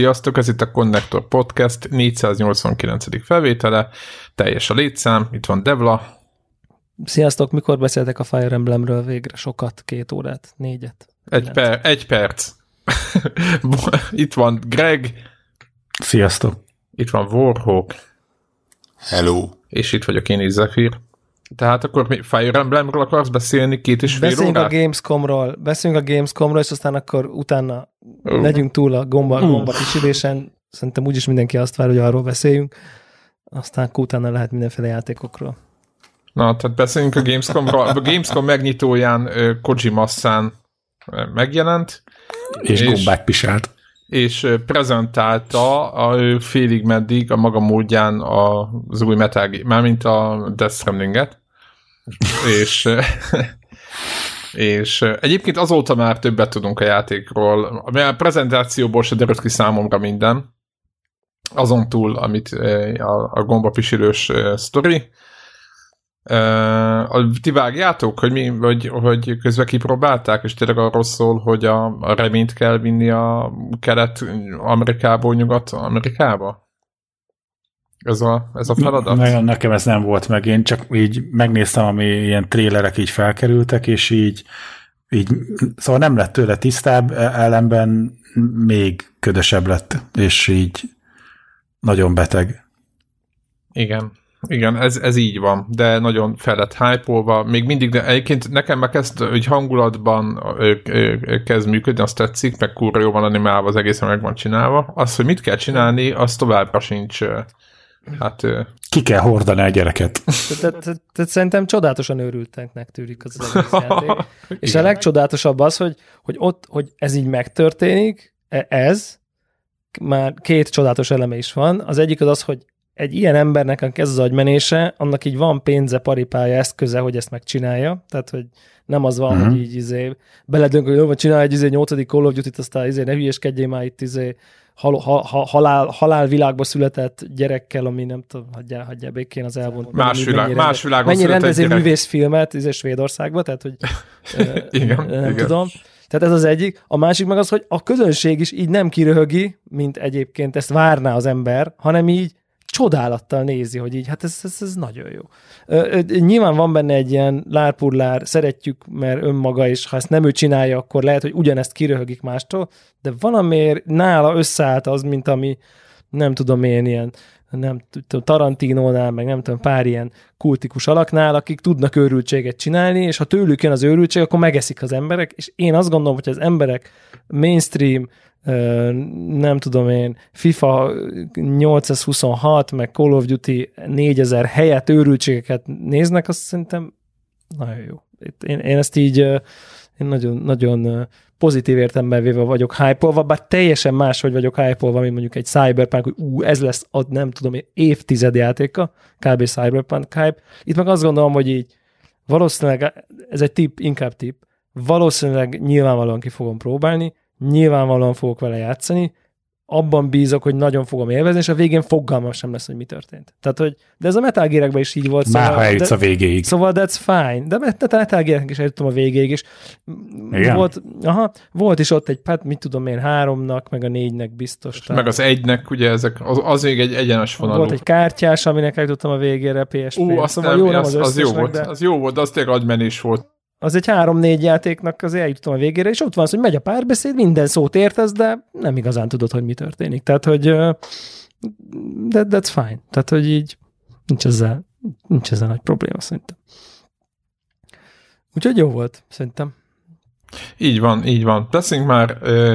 Sziasztok, ez itt a Connector Podcast 489. felvétele, teljes a létszám, itt van Devla. Sziasztok, mikor beszéltek a Fire Emblemről végre? Sokat, két órát, négyet? Egy, per, egy perc. itt van Greg. Sziasztok. Itt van Warhawk. Hello. És itt vagyok én is, Zephyr. Tehát akkor mi Fire Emblemről akarsz beszélni két és fél Beszéljünk órát? a Gamescomról, beszéljünk a Gamescomról, és aztán akkor utána uh. legyünk túl a gomba, gomba kisilésen. Szerintem úgyis mindenki azt vár, hogy arról beszéljünk. Aztán akkor utána lehet mindenféle játékokról. Na, tehát beszéljünk a Gamescomról. A Gamescom megnyitóján Kojima San megjelent. És, és gombák pisált. És prezentálta a félig meddig a maga módján az új Metal Gear, mármint a Death Stranding-et. És és egyébként azóta már többet tudunk a játékról. A prezentációból se derült ki számomra minden. Azon túl, amit a, a gombapisilős sztori. Uh, ti vágjátok, hogy, mi, hogy, hogy közben kipróbálták, és tényleg arról szól, hogy a, a reményt kell vinni a kelet-amerikából nyugat-amerikába? Ez a, ez a feladat? Ne, nekem ez nem volt meg, én csak így megnéztem, ami ilyen trélerek így felkerültek, és így, így szóval nem lett tőle tisztább, ellenben még ködösebb lett, és így nagyon beteg. Igen, igen, ez, ez így van, de nagyon fel lett hype még mindig, de egyébként nekem meg kezd, hogy hangulatban ö, ö, kezd működni, azt tetszik, meg kurva jó van animálva, az egészen meg van csinálva. Az, hogy mit kell csinálni, az továbbra sincs Hát, Ki kell hordani a gyereket. Tehát szerintem csodálatosan őrülteknek tűrik az egész játék. És a legcsodálatosabb az, hogy, hogy ott, hogy ez így megtörténik, ez, már két csodálatos eleme is van. Az egyik az az, hogy egy ilyen embernek, aki ez az agymenése, annak így van pénze, paripája, eszköze, hogy ezt megcsinálja. Tehát, hogy nem az van, uh-huh. hogy így izé, beledönk, hogy jó, csinálj egy izé, nyolcadik Call of Duty-t, aztán izé, ne hülyeskedjél már itt izé, hal, ha, ha, halál, halál világba született gyerekkel, ami nem tudom, hagyjál, hagyjál békén az elvont. Más, világ, mennyire, más világban Mennyi rendezi művészfilmet izé, Svédországban, tehát hogy igen, nem igen. tudom. Tehát ez az egyik. A másik meg az, hogy a közönség is így nem kiröhögi, mint egyébként ezt várná az ember, hanem így csodálattal nézi, hogy így, hát ez, ez, ez nagyon jó. Ö, nyilván van benne egy ilyen lárpurlár, szeretjük, mert önmaga, és ha ezt nem ő csinálja, akkor lehet, hogy ugyanezt kiröhögik mástól, de valamiért nála összeállt az, mint ami nem tudom én, ilyen nem tudom, Tarantinónál, meg nem tudom, pár ilyen kultikus alaknál, akik tudnak őrültséget csinálni, és ha tőlük jön az őrültség, akkor megeszik az emberek, és én azt gondolom, hogy az emberek mainstream nem tudom én, FIFA 826, meg Call of Duty 4000 helyett őrültségeket néznek, azt szerintem nagyon jó. Én, én ezt így én nagyon, nagyon pozitív értelemben véve vagyok hype bár teljesen más, hogy vagyok hype mint mondjuk egy Cyberpunk, hogy ú, ez lesz a nem tudom, évtized játéka, kb. Cyberpunk hype. Itt meg azt gondolom, hogy így valószínűleg, ez egy tip, inkább tip, valószínűleg nyilvánvalóan ki fogom próbálni, nyilvánvalóan fogok vele játszani, abban bízok, hogy nagyon fogom élvezni, és a végén fogalmam sem lesz, hogy mi történt. Tehát, hogy, de ez a Metal gear is így volt. Már szóval, ha eljutsz a végéig. Szóval that's fine. De a Metal gear is eljutottam a végéig, és Igen? volt, aha, volt is ott egy, hát mit tudom én, háromnak, meg a négynek biztos. Meg az egynek, ugye ezek, az, az még egy egyenes vonalú. Volt egy kártyás, aminek eljutottam a végére PSP. Ú, azt szóval nem, jó, nem az, az, az jó volt, de... az jó volt, de az tényleg agymenés volt az egy három-négy játéknak az eljutottam a végére, és ott van az, hogy megy a párbeszéd, minden szót értesz, de nem igazán tudod, hogy mi történik. Tehát, hogy that, that's fine. Tehát, hogy így nincs ezzel, nincs ezzel nagy probléma szerintem. Úgyhogy jó volt, szerintem. Így van, így van. Beszéljünk már ö...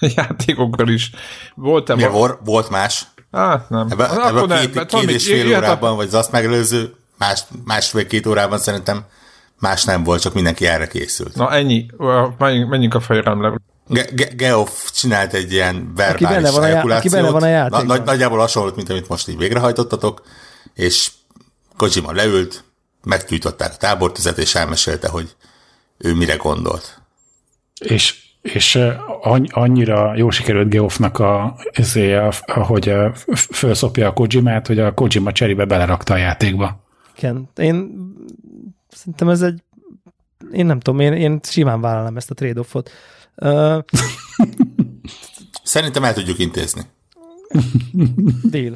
játékokról is. Volt-e Mi, volt, volt más? Hát nem. Ebben ebbe a két, két és fél órában, a... vagy az azt megelőző más, másfél-két órában szerintem más nem volt, csak mindenki erre készült. Na ennyi, menjünk a fejremle. Ge- Ge- Geoff csinált egy ilyen verbális aki benne van a, aki benne van a játékban. Na, nagyjából hasonlót, mint amit most így végrehajtottatok, és Kojima leült, meggyújtották a tábortüzet, és elmesélte, hogy ő mire gondolt. És és annyira jó sikerült Geoffnak, a, a, hogy felszopja a Kojimát, hogy a Kojima cserébe belerakta a játékba. Igen, én szerintem ez egy én nem tudom, én, én simán vállalom ezt a trade-offot. Uh, Szerintem el tudjuk intézni. deal.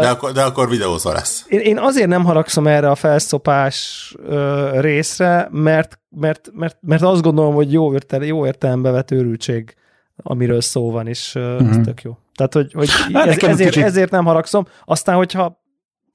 De akkor, de akkor videózó lesz. Én, én azért nem haragszom erre a felszopás ö, részre, mert, mert, mert, mert azt gondolom, hogy jó, értel, jó értelembe vett őrültség, amiről szó van, és ö, ez Mhm. tök jó. Tehát, hogy, hogy Hát ez, ezért, kicsit- ezért nem haragszom. Aztán, hogyha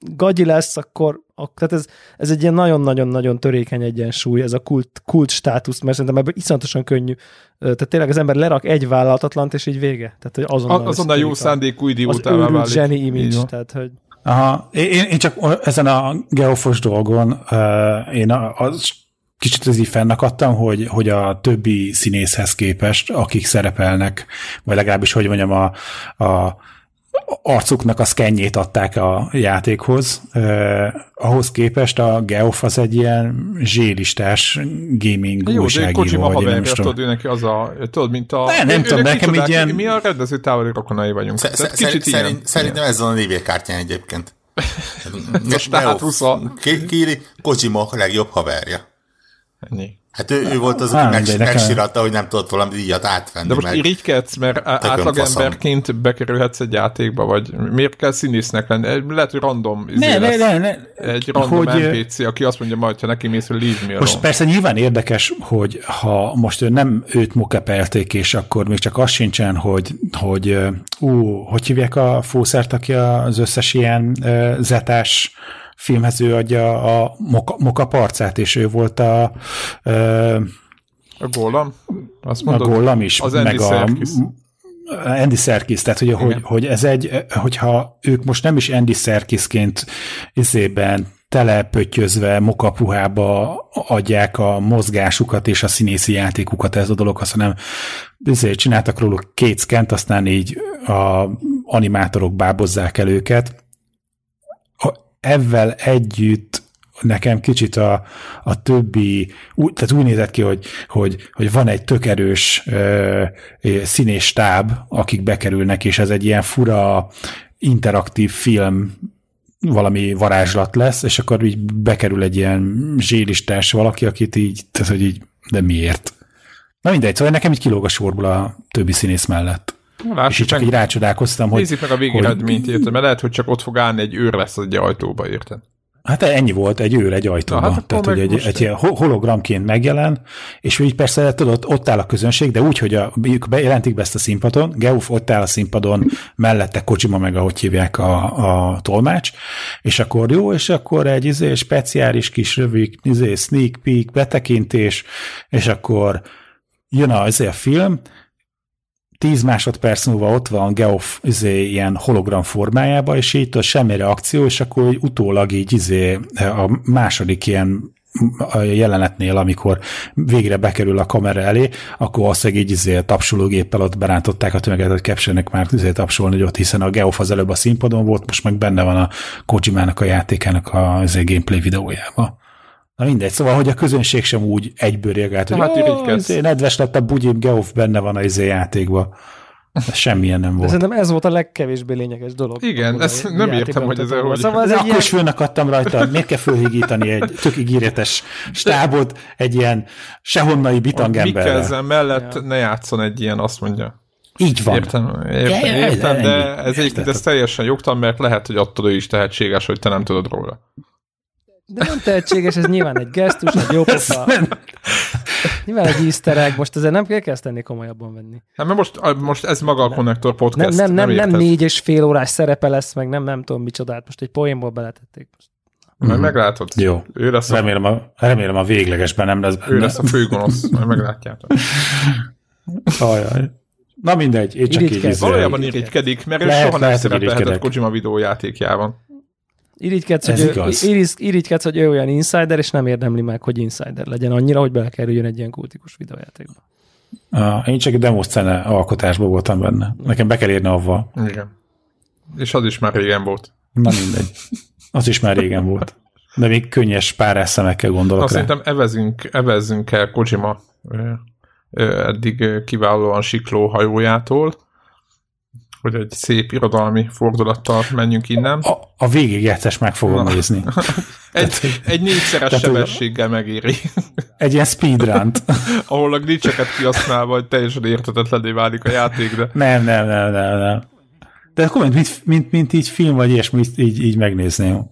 gagyi lesz, akkor, ak, tehát ez, ez egy ilyen nagyon-nagyon-nagyon törékeny egyensúly, ez a kult, kult státusz, mert szerintem ebből iszonyatosan könnyű. Tehát tényleg az ember lerak egy vállalatatlant, és így vége. Tehát, hogy azonnal, Azonnal jó a- szándékú Az idiótává őrült válik. zseni Így image, tehát, hogy Aha, én, én csak ezen a geofos dolgon, uh, én a- az kicsit ez így fennakadtam, hogy, hogy a többi színészhez képest, akik szerepelnek, vagy legalábbis, hogy mondjam, a, a arcuknak a szkenjét adták a játékhoz. Uh, ahhoz képest a Geoff az egy ilyen zsélistás gaming Jó, de újságíró, Kojima haverja, is tudom. tudod, ő neki az a, tudod, mint a... Ne, nem ő- tudom, nekem így ilyen- Mi a rendező távoli rokonai vagyunk. Kicsit szerint, ilyen. Szerintem ez van a névjegykártyán egyébként. Most tehát 20 Ki- Kiri Kojima legjobb haverja. Ennyi. Hát ő, ő volt az, aki meg, megsiratta, hogy nem tudott valami díjat átvenni. De most meg. irigykedsz, mert átlagemberként bekerülhetsz egy játékba, vagy miért kell színésznek lenni? Lehet, hogy random izé Ne, ne, ne, ne. Egy random Hogy, NPC, aki azt mondja majd, ha neki mész, hogy leave me Most alone. persze nyilván érdekes, hogy ha most ő nem őt mokepelték, és akkor még csak az sincsen, hogy, hogy ú, hogy hívják a fószert, aki az összes ilyen uh, zetás filmhez ő adja a moka, mokaparcát, és ő volt a, ö, A gólam? Azt a mondod? Gollam is, Az Andy meg a Serkis. Andy Serkis, tehát hogy, hogy, hogy ez egy, hogyha ők most nem is Andy Serkisként izében telepöttyözve, mokapuhába adják a mozgásukat és a színészi játékukat ez a dologhoz, hanem ezért csináltak róluk két szkent, aztán így a animátorok bábozzák el őket. Ezzel együtt nekem kicsit a, a többi, úgy, tehát úgy nézett ki, hogy, hogy, hogy van egy tök erős ö, színés stáb, akik bekerülnek, és ez egy ilyen fura interaktív film valami varázslat lesz, és akkor így bekerül egy ilyen zsélistás valaki, akit így, tehát hogy így, de miért? Na mindegy, szóval nekem így kilóg a sorból a többi színész mellett. És így Lássuk csak meg, így rácsodálkoztam, hogy nézzük meg a végeredményt, érted? Mert lehet, hogy csak ott fog állni egy őr lesz egy ajtóba, érted? Hát ennyi volt, egy őr egy ajtóba. Na, hát Tehát, hogy egy, egy ho- hologramként megjelen, és így persze tudod, ott áll a közönség, de úgy, hogy a, bejelentik be ezt a színpadon, Geoff ott áll a színpadon, mellette Kojima meg, ahogy hívják a, a tolmács, és akkor jó, és akkor egy izé, speciális kis rövid izé, sneak peek, betekintés, és akkor jön a, izé, a film, 10 másodperc múlva ott van Geoff izé, ilyen hologram formájába, és így ott semmi reakció, és akkor így utólag így izé, a második ilyen a jelenetnél, amikor végre bekerül a kamera elé, akkor azt így izé, tapsológéppel ott berántották a tömeget, hogy Captionnek már izé, tapsolni, hogy ott, hiszen a Geoff az előbb a színpadon volt, most meg benne van a Kojimának a játékának a izé, gameplay videójába. Na mindegy, szóval, hogy a közönség sem úgy egyből reagált, hogy Hát irigykedsz. izé, nedves lett a bugyim, Geoff benne van a izé játékba. Ez semmilyen nem De volt. szerintem ez volt a legkevésbé lényeges dolog. Igen, ezt nem játékban értem, hogy ez hogy- Szóval ez De egy akkor ilyen, is fölnakadtam rajta, miért kell fölhigítani egy tök ígéretes stábot egy ilyen sehonnai bitangemberrel. Mikkelzen mellett ne játszon egy ilyen, azt mondja. Így van. Értem, értem, Ja, ja, értem de ez egyébként ez teljesen jogtan, mert lehet, hogy attól ő is tehetséges, hogy te nem tudod róla. De nem tehetséges, ez nyilván egy gesztus, egy jó pofa. Nyilván egy easter egg, most ezzel nem kell kezdeni komolyabban venni. Hát mert most, most ez maga a Connector Nem, Podcast. nem, nem, nem érted? négy és fél órás szerepe lesz, meg nem, nem tudom micsodát, most egy poénból beletették. Most. Majd meglátod. Jó. Ő lesz, a, Remélem a, remélem a véglegesben nem lesz ő benne. lesz a főgonosz. Majd meglátjátok. Ajaj. Na mindegy, én csak így izé- Valójában irigykedik, mert ő Lehet- soha nem lehet, szerepelhetett. Kojima videójátékjában. Irigykedsz, Ez hogy, ő, igaz. irigy, irigykedsz, hogy ő olyan insider, és nem érdemli meg, hogy insider legyen annyira, hogy belekerüljön egy ilyen kultikus videójátékba. Ah, én csak a demószcene alkotásban voltam benne. Nekem be kell érni avval. Igen. És az is már régen volt. Na mindegy. Az is már régen volt. De még könnyes párás szemekkel gondolok Azt rá. szerintem evezünk, evezzünk el Kojima eddig kiválóan sikló hajójától, hogy egy szép irodalmi fordulattal menjünk innen. A, a végigjátszást meg fogom Na. nézni. egy, egy négyszeres tehát, sebességgel megéri. Egy ilyen speedrun Ahol a glitcheket kihasználva, hogy teljesen értetetlené válik a játék, de... Nem, nem, nem, nem, nem. De akkor mint, mint, mint, mint így film vagy ilyesmi, így, így megnézném.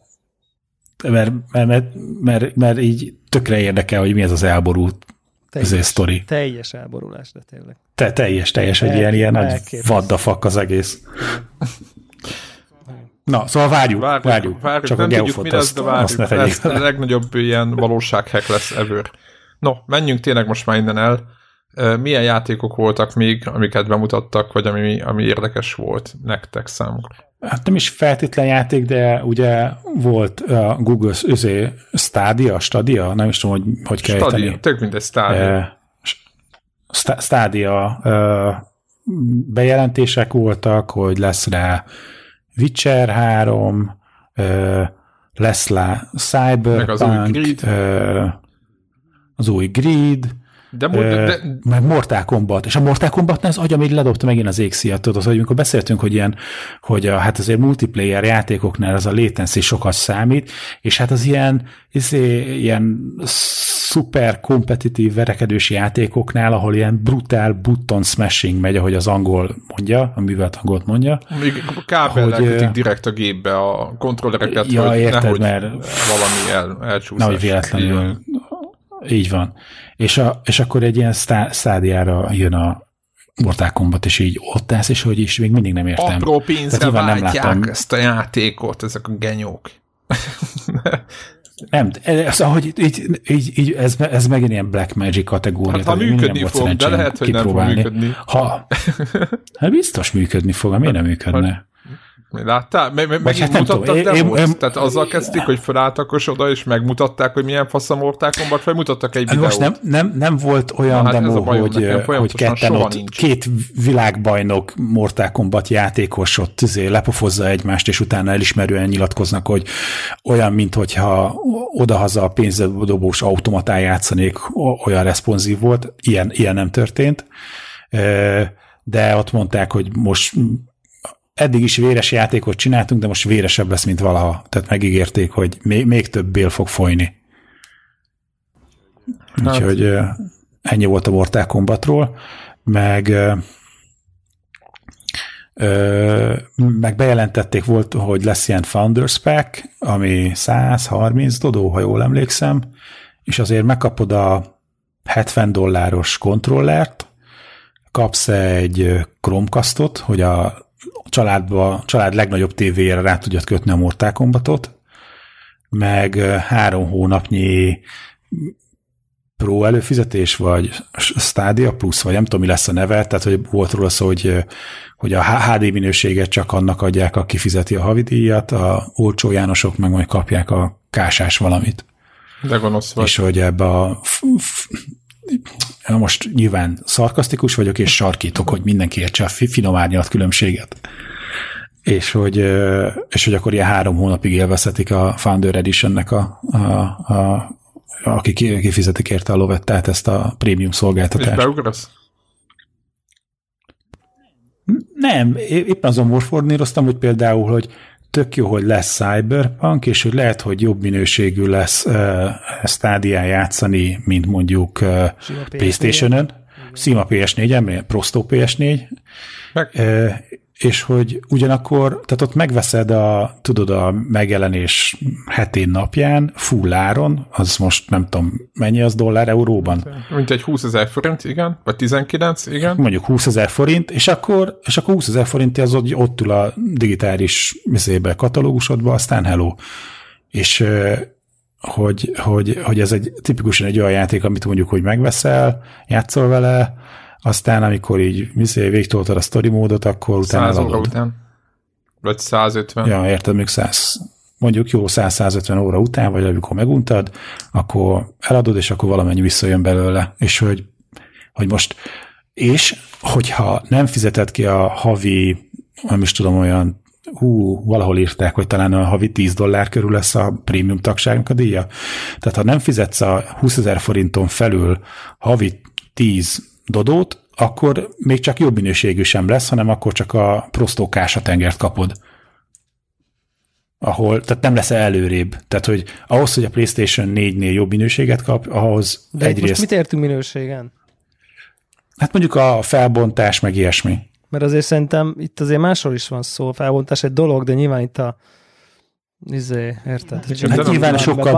Mert, mert, mert, mert, mert így tökre érdekel, hogy mi ez az elborult teljes, sztori. Teljes elborulás, de tényleg. Te, teljes, teljes, egy ilyen, ilyen nagy vaddafak az egész. Na, szóval várjuk, várjuk. várjuk. várjuk. Csak nem a Geofot azt, várjuk. azt ne Ez a legnagyobb ilyen valósághack lesz ever. No, menjünk tényleg most már innen el. Milyen játékok voltak még, amiket bemutattak, vagy ami, ami érdekes volt nektek számukra? Hát nem is feltétlen játék, de ugye volt a Google özé Stadia, Stadia, nem is tudom, hogy hogy kell Stadia, tök mint egy Stadia. Stadia bejelentések voltak, hogy lesz rá Witcher 3, lesz rá Cyberpunk, az új Grid, az új Grid de, de, de, meg Mortal Kombat, és a Mortal Kombat az agya még ledobta megint az égszíjat, tudod, hogy amikor beszéltünk, hogy ilyen, hogy a, hát azért multiplayer játékoknál az a latency sokat számít, és hát az ilyen, izé, ilyen szuper kompetitív verekedős játékoknál, ahol ilyen brutál button smashing megy, ahogy az angol mondja, a művelt angolt mondja. Még kábellel direkt a gépbe a kontrollereket, ja, hogy érted, nehogy mert valami el, elcsúszás. Nehogy véletlenül így van. És, a, és akkor egy ilyen stádiára jön a Mortal Kombat, és így ott állsz, és hogy is még mindig nem értem. Apró pénzre nem láttam. ezt a játékot, ezek a genyók. Nem, ez, ahogy így, így, így, ez, ez megint ilyen Black Magic kategória. Hát, ha működni fog, de lehet, hogy nem fog működni. Ha, hát biztos működni fog, miért nem működne? Láttál? Meg, meg, megint hát tudom, én, én, Tehát azzal kezdték, hogy felálltak oda, és megmutatták, hogy milyen fasz a Mortal Kombat, vagy mutattak egy videót? Most nem, nem, nem volt olyan Na, hát demo, hogy, hogy ketten ott nincs. két világbajnok Mortal Kombat játékos ott izé lepofozza egymást, és utána elismerően nyilatkoznak, hogy olyan, mint hogyha odahaza a pénzdobós automatán játszanék, olyan responsív volt. Ilyen, ilyen nem történt. De ott mondták, hogy most eddig is véres játékot csináltunk, de most véresebb lesz, mint valaha. Tehát megígérték, hogy még, még több bél fog folyni. Hát. Úgyhogy ennyi volt a Mortal Kombatról, meg Ö, meg bejelentették volt, hogy lesz ilyen Founders Pack, ami 130 dodó, ha jól emlékszem, és azért megkapod a 70 dolláros kontrollert, kapsz egy Chromecastot, hogy a családba, család legnagyobb tévéjére rá tudjad kötni a Mortal Kombatot, meg három hónapnyi Pro előfizetés, vagy Stadia Plus, vagy nem tudom, mi lesz a neve, tehát hogy volt róla szó, hogy, hogy a HD minőséget csak annak adják, aki fizeti a havidíjat, a olcsó Jánosok meg majd kapják a kásás valamit. De gonosz vagy. És hogy ebbe a most nyilván szarkasztikus vagyok, és sarkítok, hogy mindenki értse a finom árnyalat különbséget. És hogy, és hogy akkor ilyen három hónapig élvezhetik a Founder Edition-nek a, a, a aki kifizetik érte a lovet, tehát ezt a prémium szolgáltatást. És beugrasz? Nem, éppen azon morfordníroztam, hogy például, hogy tök jó, hogy lesz Cyberpunk, és hogy lehet, hogy jobb minőségű lesz uh, stádián játszani, mint mondjuk uh, Playstation-ön. Sima PS4, Prosto PS4. Meg. Uh, és hogy ugyanakkor, tehát ott megveszed a, tudod, a megjelenés hetén napján, full áron, az most nem tudom, mennyi az dollár euróban? Mint egy 20 ezer forint, igen, vagy 19, igen. Mondjuk 20 ezer forint, és akkor, és akkor 20 ezer forint az ott, ott ül a digitális mizébe, katalógusodba, aztán hello. És hogy, hogy, hogy ez egy tipikusan egy olyan játék, amit mondjuk, hogy megveszel, játszol vele, aztán amikor így végtoltad a story módot, akkor utána 100 óra után. Vagy 150. Ja, érted, még 100, mondjuk jó 100-150 óra után, vagy amikor meguntad, akkor eladod, és akkor valamennyi visszajön belőle. És hogy, hogy most, és hogyha nem fizeted ki a havi, nem is tudom, olyan hú, valahol írták, hogy talán a havi 10 dollár körül lesz a prémium tagságnak a díja. Tehát ha nem fizetsz a 20 ezer forinton felül havi 10 dodót, akkor még csak jobb minőségű sem lesz, hanem akkor csak a prostókása tengert kapod. Ahol, tehát nem lesz előrébb. Tehát, hogy ahhoz, hogy a PlayStation 4-nél jobb minőséget kap, ahhoz De egyrészt... most mit értünk minőségen? Hát mondjuk a felbontás, meg ilyesmi. Mert azért szerintem itt azért másról is van szó. A felbontás egy dolog, de nyilván itt a izé, érted? Hát Hát nyilván sokkal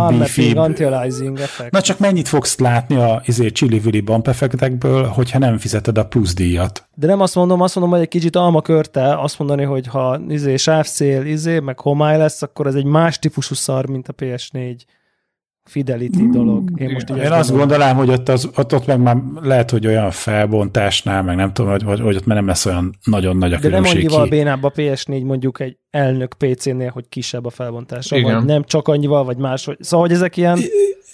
effekt. Na csak mennyit fogsz látni a izé, csili bump effektekből, hogyha nem fizeted a plusz díjat? De nem azt mondom, azt mondom, hogy egy kicsit alma körte azt mondani, hogy ha izé, sávszél, izé, meg homály lesz, akkor ez egy más típusú szar, mint a PS4 Fidelity dolog. Én most Én azt gondolom, hogy ott, az, ott, ott meg már lehet, hogy olyan felbontásnál, meg nem tudom, hogy, hogy, hogy ott már nem lesz olyan nagyon nagy a De nem különbség annyival ki. bénább a PS4 mondjuk egy elnök PC-nél, hogy kisebb a felbontása, Igen. vagy nem csak annyival, vagy máshogy. Szóval, hogy ezek ilyen,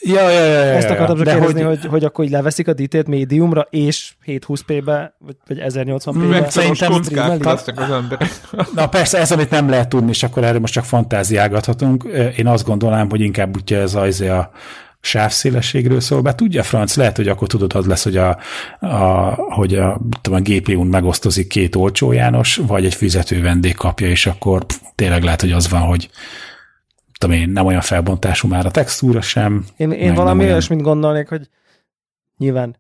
Ja, ja, ja, ja, ezt ja. akartam csak De kérdezni, hogy, hogy, hogy akkor így leveszik a ditét médiumra, és 720p-be, vagy, vagy 1080p-be. Meg szerintem- kockák az emberek. Na persze, ez, amit nem lehet tudni, és akkor erről most csak fantáziálgathatunk. Én azt gondolnám, hogy inkább úgy ez az a sávszélességről szól, bár tudja franc, lehet, hogy akkor tudod, az lesz, hogy a, a, hogy a, tudom, a GPU-n megosztozik két olcsó János, vagy egy fizető vendég kapja, és akkor pff, tényleg lehet, hogy az van, hogy tudom én, nem olyan felbontású már a textúra sem. Én, én valami olyan- olyasmit gondolnék, hogy nyilván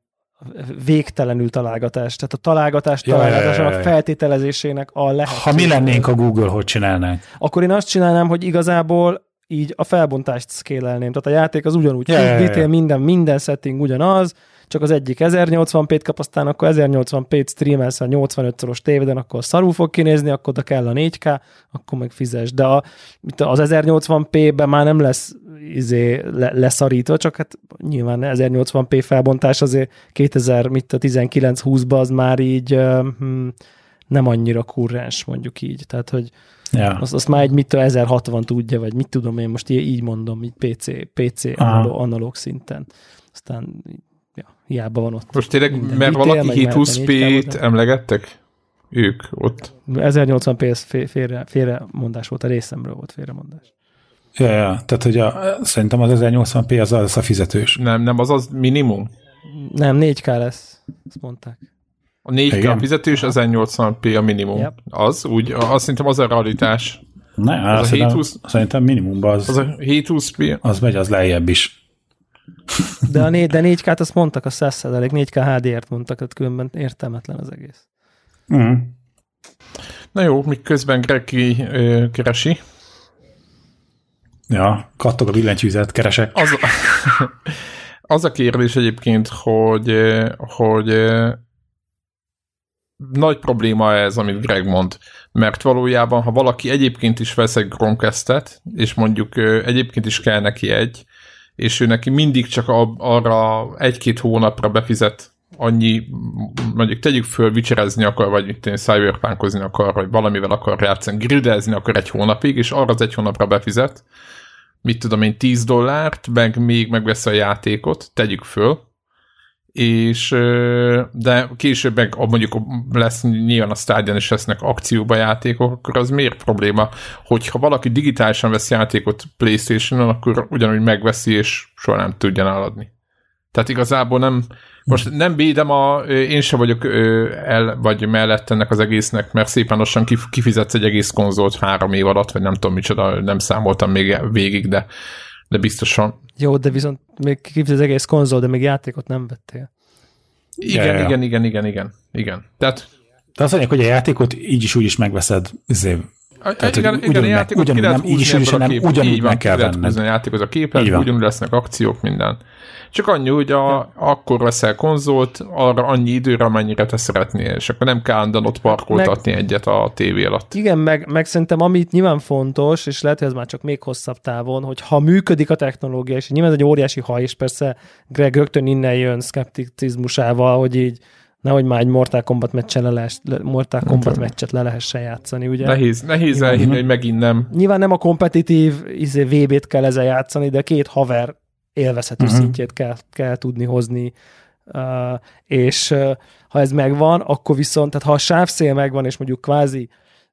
végtelenül találgatás. Tehát a találgatás Ja, találgatásának ja, ja. feltételezésének a lehet. Ha mi lennénk a Google, hogy csinálnánk? Akkor én azt csinálnám, hogy igazából így a felbontást szkélelném. Tehát a játék az ugyanúgy Ja, ja, ja. minden, minden setting ugyanaz, csak az egyik 1080p-t kap, aztán akkor 1080p-t streamelsz a 85-szoros tévéden, akkor szarul fog kinézni, akkor oda kell a 4K, akkor meg fizes. De a, az 1080p-ben már nem lesz izé, le, leszarítva, csak hát nyilván 1080p felbontás azért 2019-20-ban az már így hm, nem annyira kurrens, mondjuk így. Tehát, hogy Ja. azt, azt már egy mit tudom, 1060 tudja, vagy mit tudom én most í- így mondom, így PC, PC analóg, analóg szinten. Aztán hiába van ott. Most tényleg, Minden mert detail, valaki meg mehet a 720p-t 4K-ba, emlegettek? Ők ott. 1080p ez fé- félre, félremondás volt, a részemről volt félremondás. Ja, ja, tehát hogy a, szerintem az 1080p az az a fizetős. Nem, nem, az az minimum. Nem, 4K lesz, azt mondták. A 4K Igen. fizetős, az 1080p a minimum. Yep. Az, úgy, azt szerintem az a realitás. Ne, Az a az szerintem, 720 szerintem minimumban az, Az az, a 720p, az megy, az lejjebb is. De a né- de 4K-t azt mondtak, a 100 4K HDR-t mondtak, tehát különben értelmetlen az egész. Mm. Na jó, míg közben Greg ki, ö, keresi. Ja, kattog a billentyűzet, keresek. Az, a- az a kérdés egyébként, hogy, hogy nagy probléma ez, amit Greg mond. Mert valójában, ha valaki egyébként is vesz egy Chromecast-et, és mondjuk egyébként is kell neki egy, és ő neki mindig csak a, arra egy-két hónapra befizet annyi, mondjuk tegyük föl, vicserezni akar, vagy mit én cyberpunkozni akar, vagy valamivel akar játszani, gridezni akar egy hónapig, és arra az egy hónapra befizet, mit tudom én, 10 dollárt, meg még megvesz a játékot, tegyük föl, és de később meg mondjuk lesz nyilván a stádion is lesznek akcióba játékok, akkor az miért probléma? Hogyha valaki digitálisan vesz játékot Playstation-on, akkor ugyanúgy megveszi, és soha nem tudja eladni. Tehát igazából nem, most nem védem a, én sem vagyok el, vagy mellett ennek az egésznek, mert szépen lassan kif- kifizetsz egy egész konzolt három év alatt, vagy nem tudom micsoda, nem számoltam még végig, de, de biztosan. Jó, de viszont még kifizet az egész konzol, de még játékot nem vettél. Igen, Ja, ja. igen, igen, igen, igen, igen. Tehát De az anyag, hogy a játékot így is úgy is megveszed, izé, Tehát, hogy igen, igen, ugyanúgy meg- ki lehet nem- így is, is, hanem képből. ugyanúgy Így van, meg kell venned. a játékot a képlet, ugyanúgy lesznek akciók, minden. Csak annyi, hogy a, akkor veszel konzolt, arra annyi időre, amennyire te szeretnél, és akkor nem kell állandóan ott parkoltatni egyet a tévé alatt. Igen, meg, meg szerintem amit nyilván fontos, és lehet, hogy ez már csak még hosszabb távon, hogy ha működik a technológia, és nyilván ez egy óriási ha, és persze Greg rögtön innen jön szkepticizmusával, hogy így nehogy már egy Mortal Kombat meccsen le lehess, le, Mortal Kombat meccset le lehessen játszani, ugye? Nehéz, nehéz elhinni, hogy megint nem. Nyilván nem a kompetitív izé, VB-t kell ezzel játszani, de két haver élvezhető uh-huh. szintjét kell, kell tudni hozni. Uh, és uh, ha ez megvan, akkor viszont, tehát ha a sávszél megvan, és mondjuk kvázi,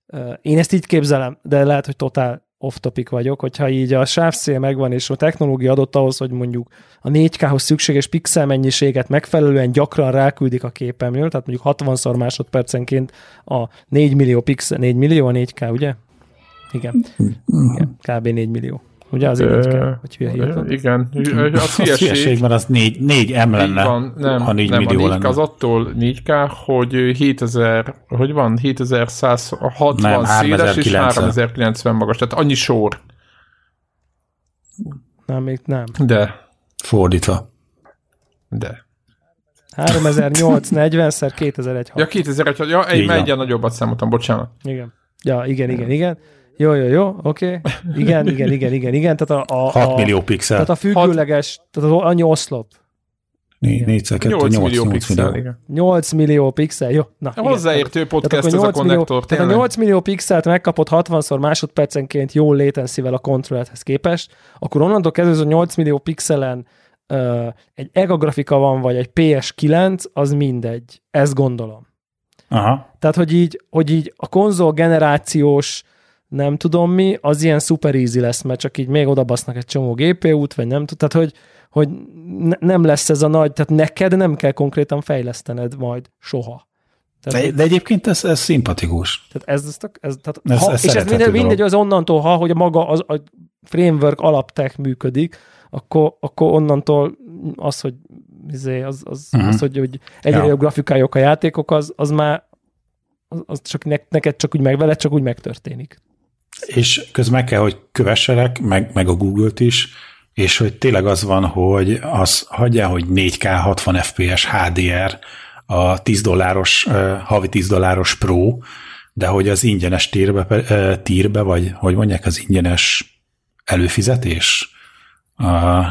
uh, én ezt így képzelem, de lehet, hogy totál off-topic vagyok, hogyha így a sávszél megvan, és a technológia adott ahhoz, hogy mondjuk a 4K-hoz szükséges pixel mennyiséget megfelelően gyakran ráküldik a képemről, tehát mondjuk 60-szor másodpercenként a 4 millió pixel, 4 millió a 4K, ugye? Igen. Igen. Kb. 4 millió. Ugye az így kell, hogy hülye hírt Igen. A Az hülyeség, mert az 4, 4 M lenne, van, nem, ha 4 nem, millió a 4K lenne. az attól 4K, hogy 7000, hogy van, 7160 Nem, széles és 3090. 3090 magas, tehát annyi sor. Nem, még nem. De, Fordítva. de. 3008 szer 2001 Ja, 2001, ja, egy egyen nagyobbat számoltam, bocsánat. Igen. Ja, igen, igen, igen. Jó, jó, jó, oké. Okay. Igen, igen, igen, igen, igen. Tehát a, a, 6 a, millió pixel. Tehát a függőleges, tehát az annyi oszlop. 4 x 2, 8 8, millió 8 pixel, millió. igen. 8 millió pixel, jó. Na, igen. Hozzáértő podcast Tehát ez a 8 millió, konnektor, tehát a tényleg. 8 millió pixelt megkapott 60-szor másodpercenként jó latency-vel a kontrollerhez képest, akkor onnantól kezdve ez a 8 millió pixelen uh, egy EGA grafika van, vagy egy PS9, az mindegy. Ezt gondolom. Aha. Tehát, hogy így, hogy így a konzol generációs nem tudom mi, az ilyen super easy lesz, mert csak így még odabasznak egy csomó GPU-t, vagy nem tudom, tehát, hogy, hogy ne, nem lesz ez a nagy, tehát neked nem kell konkrétan fejlesztened majd soha. Tehát, De, de egyébként ez, ez szimpatikus. tehát ez, ez, ez, tehát Ez- ha, ez és ez mindegy, mindegy, az onnantól, ha, hogy a maga az, a framework alaptech működik, akkor, akkor onnantól az, hogy izé, az, az, uh-huh. az, hogy, hogy egyre Ja. jobb grafikájuk a játékok, az, az már az, az csak ne, neked csak úgy meg veled, csak úgy megtörténik. És közben meg kell, hogy kövesselek, meg, meg a Google-t is, és hogy tényleg az van, hogy az hagyjál, hogy 4K 60 FPS HDR a 10 dolláros, havi 10 dolláros Pro, de hogy az ingyenes tírbe, uh, tírbe, vagy hogy mondják, az ingyenes előfizetés, a,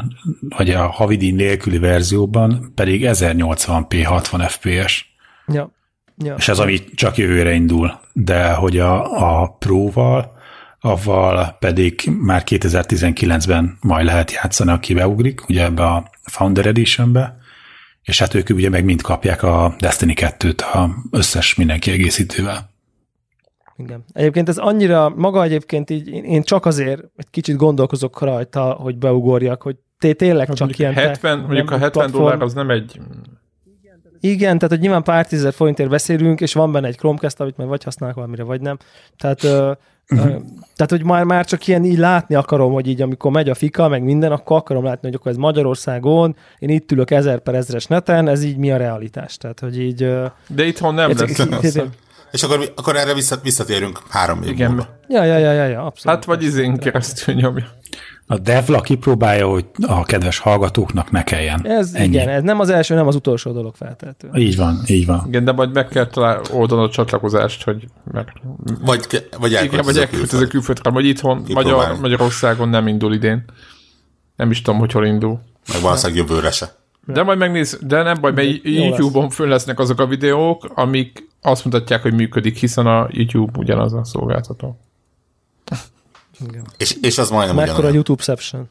vagy a havidíj nélküli verzióban pedig 1080p 60 FPS. Ja. ja. És ez ami csak jövőre indul, de hogy a, a Pro-val, avval pedig már 2019-ben majd lehet játszani, aki beugrik, ugye ebbe a Founder Editionbe, és hát ők ugye meg mind kapják a Destiny 2-t a összes minden kiegészítővel. Igen. Egyébként ez annyira, maga egyébként így, én- csak azért egy kicsit gondolkozok rajta, hogy beugorjak, hogy té- tényleg csak Mondjuk ilyen... tech- 70, mondjuk a nem 70 platform. dollár az nem egy... Igen, tehát hogy nyilván pár tízezer forintért beszélünk, és van benne egy Chromecast, amit majd vagy használok valamire, vagy nem. Tehát, Mhm. tehát hogy már, már csak ilyen így látni akarom, hogy így amikor megy a fika, meg minden, akkor akarom látni, hogy akkor ez Magyarországon, én itt ülök ezer per ezres neten, ez így mi a realitás. Tehát, hogy így... De itthon nem ez- lesz. ez- hiszem. És akkor, akkor erre vissza, visszatérünk három év Igen. múlva. Ja, ja, ja, ja, ja, abszolút. Hát vagy izén keresztül nyomja. A Devla kipróbálja, hogy a kedves hallgatóknak ne kelljen. Ez, Ennyi. igen, ez nem az első, nem az utolsó dolog feltétlenül. Így van, így van. Igen, de majd meg kell talál oldanod a csatlakozást, hogy meg... Vagy, vagy Igen, vagy elköltözök elköltözök külföldre, vagy itthon, Magyar. Magyarországon nem indul idén. Nem is tudom, hogy hol indul. meg valószínűleg jövőre se. De majd megnéz, de nem baj, mert. YouTube-on föl lesznek azok a videók, amik azt mutatják, hogy működik, hiszen a YouTube ugyanaz a szolgáltató. És, és az majdnem Mekkora ugyanolyan. YouTube-ception.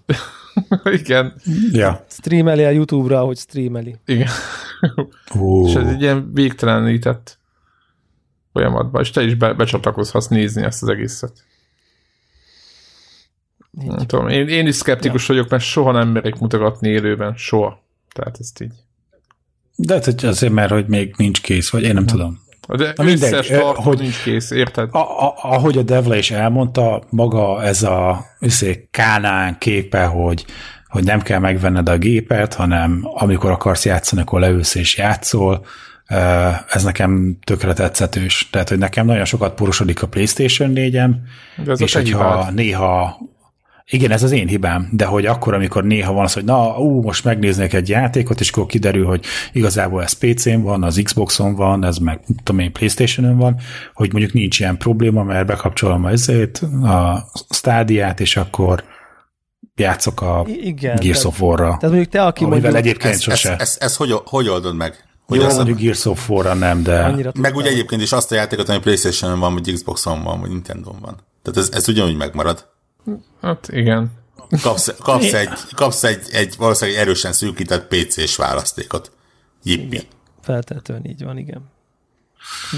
igen, Ja. Streameli a YouTube-ra, ahogy streameli. igen. Ó, És ez egy ilyen végtelenített folyamatban, és te is be, becsatlakozhatsz nézni ezt az egészet. Így. Nem tudom, én, én is szkeptikus ja. vagyok, mert soha nem merik mutogatni élőben, soha. Tehát ezt így. de hát, hogy azért, mert hogy még nincs kész, vagy én nem tudom. De Na mindegy, összes ö, tartó hogy- nincs kész, érted? A, a, ahogy a Devla is elmondta, maga ez a összé, Kánán képe, hogy, hogy nem kell megvenned a gépet, hanem amikor akarsz játszani, akkor leülsz és játszol, ö, ez nekem tökre tetszetős. Tehát, hogy nekem nagyon sokat porosodik a PlayStation 4-em, De ez a és hogyha hibád. néha igen, ez az én hibám, de hogy akkor, amikor néha van az, hogy na, ú, most megnéznék egy játékot, és akkor kiderül, hogy igazából ez PC-n van, az Xbox-on van, ez meg, tudom én, Playstation-ön van, hogy mondjuk nincs ilyen probléma, mert bekapcsolom a, ezért, a stádiát, és akkor játszok a igen, Gears of War-ra, Tehát mondjuk te, aki mondjuk egyébként Ez, ez, sose. ez, ez hogy, hogy oldod meg? Hogy Jó, az, mondjuk Gears of War-ra nem, de annyira meg ugye egyébként is azt a játékot, ami Playstation-on van, vagy Xbox-on van, vagy Nintendo-on van. Tehát ez, ez ugyanúgy megmarad. Hát igen. Kapsz, kapsz, egy, kapsz egy, egy valószínűleg erősen szűkített PC-s választékot. Jippi. Feltétlenül így van, igen.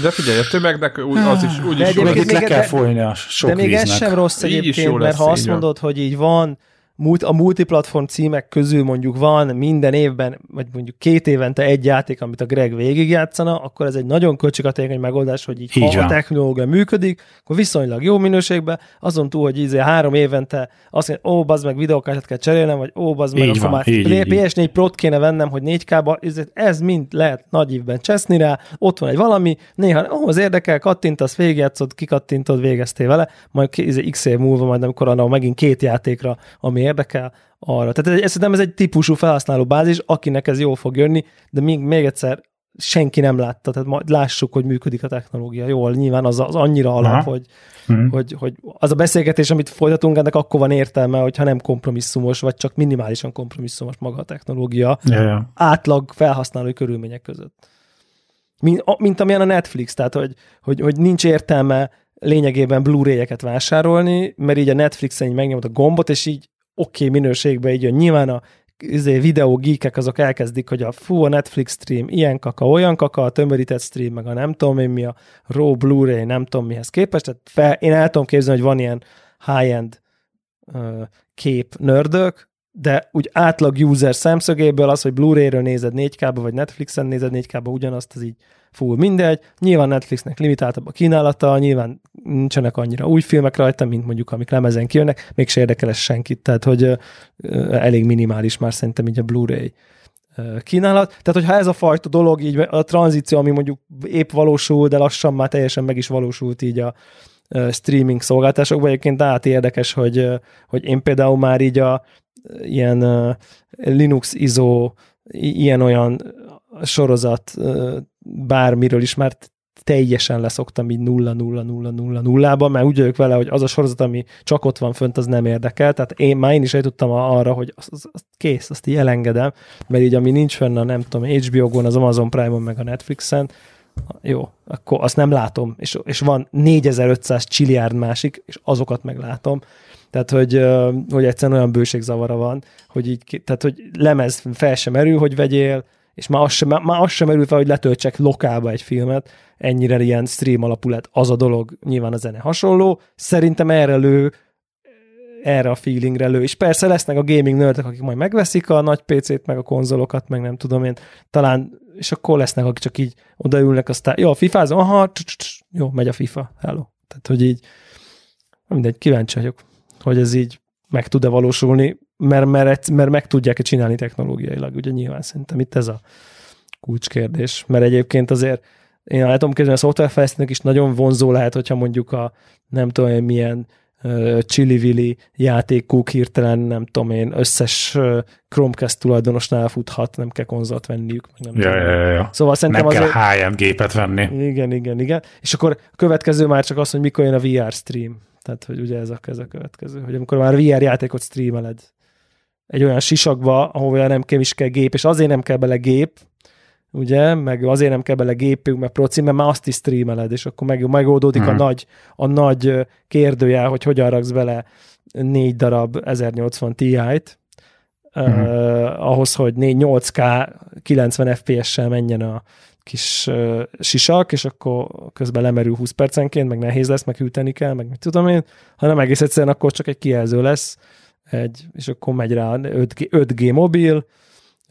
De figyelj, a tömegnek úgy, az is úgy De is jó egyébként Még lesz. le kell de- folyni a sok De még ez víznek. sem rossz egyébként, mert lesz, ha azt mondod, hogy így van, a multiplatform címek közül mondjuk van minden évben, vagy mondjuk két évente egy játék, amit a Greg végigjátszana, akkor ez egy nagyon költséghatékony megoldás, hogy így, Így ha a technológia működik, akkor viszonylag jó minőségben, azon túl, hogy ízé három évente azt mondja, ó, bazd meg videókártyát kell cserélnem, vagy ó, bazd meg, Így akkor van, már így, így, így. PS4 Pro-t kéne vennem, hogy 4K-ba, ez, ez mind lehet nagy évben cseszni rá, ott van egy valami, néha, ó, az érdekel, kattintasz, végigjátszod, kikattintod, végeztél vele, majd izé x év múlva, majd amikor annak megint két játékra, ami érdekel, arra. Tehát ez, szerintem ez egy típusú felhasználó bázis, akinek ez jól fog jönni, de még, még egyszer senki nem látta, tehát majd lássuk, hogy működik a technológia jól. Nyilván az, az annyira alap, Aha. hogy, Mhm. hogy, hogy az a beszélgetés, amit folytatunk, ennek akkor van értelme, hogyha nem kompromisszumos, vagy csak minimálisan kompromisszumos maga a technológia Ja, ja. átlag felhasználói körülmények között. Mint, mint amilyen a Netflix, tehát hogy, hogy, hogy nincs értelme lényegében Blu-ray-eket vásárolni, mert így a Netflixen így megnyomod a gombot, és így oké okay, minőségben így jön. Nyilván a izé, videó geekek azok elkezdik, hogy a fú, a Netflix stream ilyen kaka, olyan kaka, a tömörített stream, meg a nem tudom én mi, a RAW Blu-ray, nem tudom mihez képest. Tehát fel, én el tudom képzelni, hogy van ilyen high-end ö, kép nördök, de úgy átlag user szemszögéből az, hogy Blu-ray-ről nézed 4K-ba, vagy Netflixen nézed 4K-ba ugyanazt, az így full mindegy. Nyilván Netflixnek limitáltabb a kínálata, nyilván nincsenek annyira új filmek rajta, mint mondjuk amik lemezen kijönnek, mégse érdekel ez senkit, tehát hogy elég minimális már szerintem így a Blu-ray kínálat. Tehát, hogyha ez a fajta dolog, így a tranzíció, ami mondjuk épp valósul, de lassan már teljesen meg is valósult így a streaming szolgáltásokban. Egyébként át érdekes, hogy, hogy én például már így a ilyen Linux ISO, i- ilyen-olyan sorozat bármiről is már teljesen leszoktam így nulla, nulla, nulla, nulla, nullába, mert úgy vagyok vele, hogy az a sorozat, ami csak ott van fönt, az nem érdekel. Tehát én már én is eljutottam arra, hogy az, az, az kész, azt így elengedem, mert így ami nincs fenn a nem tudom, HBO-gon, az Amazon Prime-on, meg a Netflixen, jó, akkor azt nem látom, és, és van 4500 csiliárd másik, és azokat meglátom. Tehát, hogy, hogy egyszerűen olyan bőségzavara van, hogy így, tehát, hogy lemez fel sem merül, hogy vegyél, és már az sem, már az sem merül fel, hogy letöltsek lokálba egy filmet, ennyire ilyen stream alapú lett az a dolog, nyilván a zene hasonló, szerintem erre lő, erre a feelingre lő, és persze lesznek a gaming nördek, akik majd megveszik a nagy PC-t, meg a konzolokat, meg nem tudom én, talán, és akkor lesznek, akik csak így odaülnek, aztán, jó, fifázom, aha, cs, cs, cs, jó, megy a FIFA, hello. Tehát, hogy így, mindegy, kíváncsi vagyok, hogy ez így meg tud-e valósulni, mert, mert, mert meg tudják-e csinálni technológiailag, ugye nyilván szerintem itt ez a kulcskérdés, mert egyébként azért én el tudom képzelni, a szoftverfejlesztőnek is nagyon vonzó lehet, hogyha mondjuk a nem tudom én milyen Chili-Willy játékuk hirtelen, nem tudom én, összes Chromecast tulajdonosnál futhat, nem kell konzolt venniük. Nem Ja, tudom. ja, ja, ja. Szóval szerintem Nem kell. HM gépet venni. Igen, igen, igen. És akkor a következő már csak az, hogy mikor jön a VR stream. Tehát, hogy ugye ez a, ez a következő, hogy amikor már VR játékot streameled egy olyan sisakba, ahol nem kell is kell gép, és azért nem kell bele gép, ugye, meg azért nem kell bele gépünk, meg proci, mert már azt is streameled, és akkor meg, megoldódik Mhm. a nagy, a nagy kérdőjel, hogy hogyan raksz bele négy darab 1080 Ti-t, Mhm. uh, ahhoz, hogy 4 8K 90 FPS-sel menjen a kis uh, sisak, és akkor közben lemerül 20 percenként, meg nehéz lesz, meg hűteni kell, meg mit tudom én, hanem egész egyszerűen akkor csak egy kijelző lesz, egy, és akkor megy rá 5G, 5G mobil,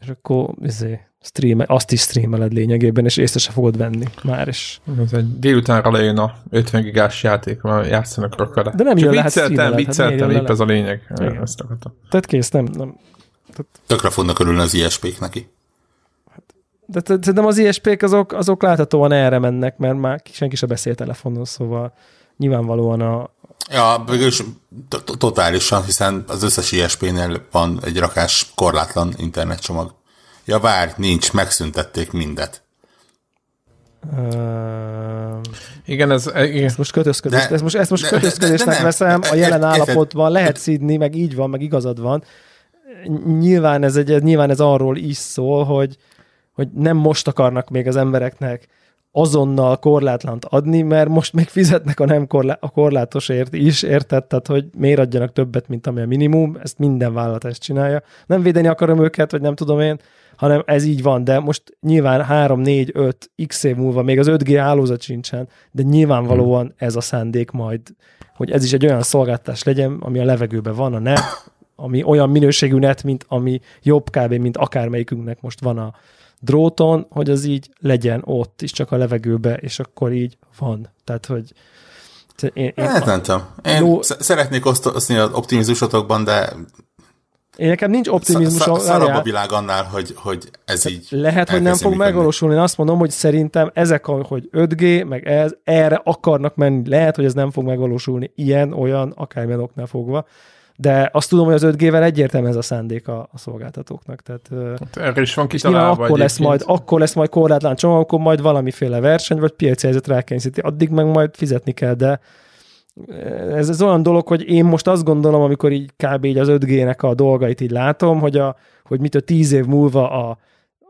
és akkor izé, stream, azt is streameled lényegében, és észre se fogod venni már is. Ez egy délutánra lejön a 50 gigás játék, mert játszanak rökkele. De nem Csak jön hát vicceltem, hát vicceltem, jön épp le? ez a lényeg. Igen. Ezt akartam. Tehát kész, nem, nem. Tökre fognak örülni az ISP-k neki. De te- szerintem az ISP-k azok, azok láthatóan erre mennek, mert már senki se beszél telefonon, szóval nyilvánvalóan a, Ja, to- totálisan, hiszen az összes ISP-nél van egy rakás korlátlan internetcsomag. Ja, várj, nincs, megszüntették mindet. uh, Igen, ez, e, igen. ezt most kötözködés, De- ezt most, ezt most de- de- kötözködésnek de nem. veszem, a jelen állapotban lehet szídni, meg így van, meg igazad van. Nyilván ez, egy, nyilván ez arról is szól, hogy, hogy nem most akarnak még az embereknek azonnal korlátlant adni, mert most még fizetnek a nem korlá- a korlátosért is, érted? Tehát, hogy miért adjanak többet, mint ami a minimum, ezt minden vállalat ezt csinálja. Nem védeni akarom őket, vagy nem tudom én, hanem ez így van, de most nyilván 3, 4, 5, x év múlva még az 5G hálózat sincsen, de nyilvánvalóan ez a szándék majd, hogy ez is egy olyan szolgáltatás legyen, ami a levegőben van, a net, ami olyan minőségű net, mint ami jobb kb. mint akármelyikünknek most van a dróton, hogy az így legyen ott is csak a levegőbe, és akkor így van. Tehát, hogy én, én hát nem tudom. Én jó, szeretnék osztozni az optimizmusotokban, de én nekem nincs optimizmusom. Szarabb a világ annál, hogy, hogy ez így Lehet, hogy nem fog megvalósulni. Én azt mondom, hogy szerintem ezek, hogy 5G, meg ez, erre akarnak menni. Lehet, hogy ez nem fog megvalósulni ilyen, olyan, akármilyen oknál fogva de azt tudom, hogy az 5G-vel egyértelműen ez a szándék a, a szolgáltatóknak. Tehát, hát erre is van kitalálva akkor lesz, majd, akkor lesz majd korlátlan csomag, akkor majd valamiféle verseny, vagy piaci helyzet rákényszeríti. Addig meg majd fizetni kell, de ez, ez olyan dolog, hogy én most azt gondolom, amikor így kb. így az 5G-nek a dolgait így látom, hogy, a, hogy mit a tíz év múlva a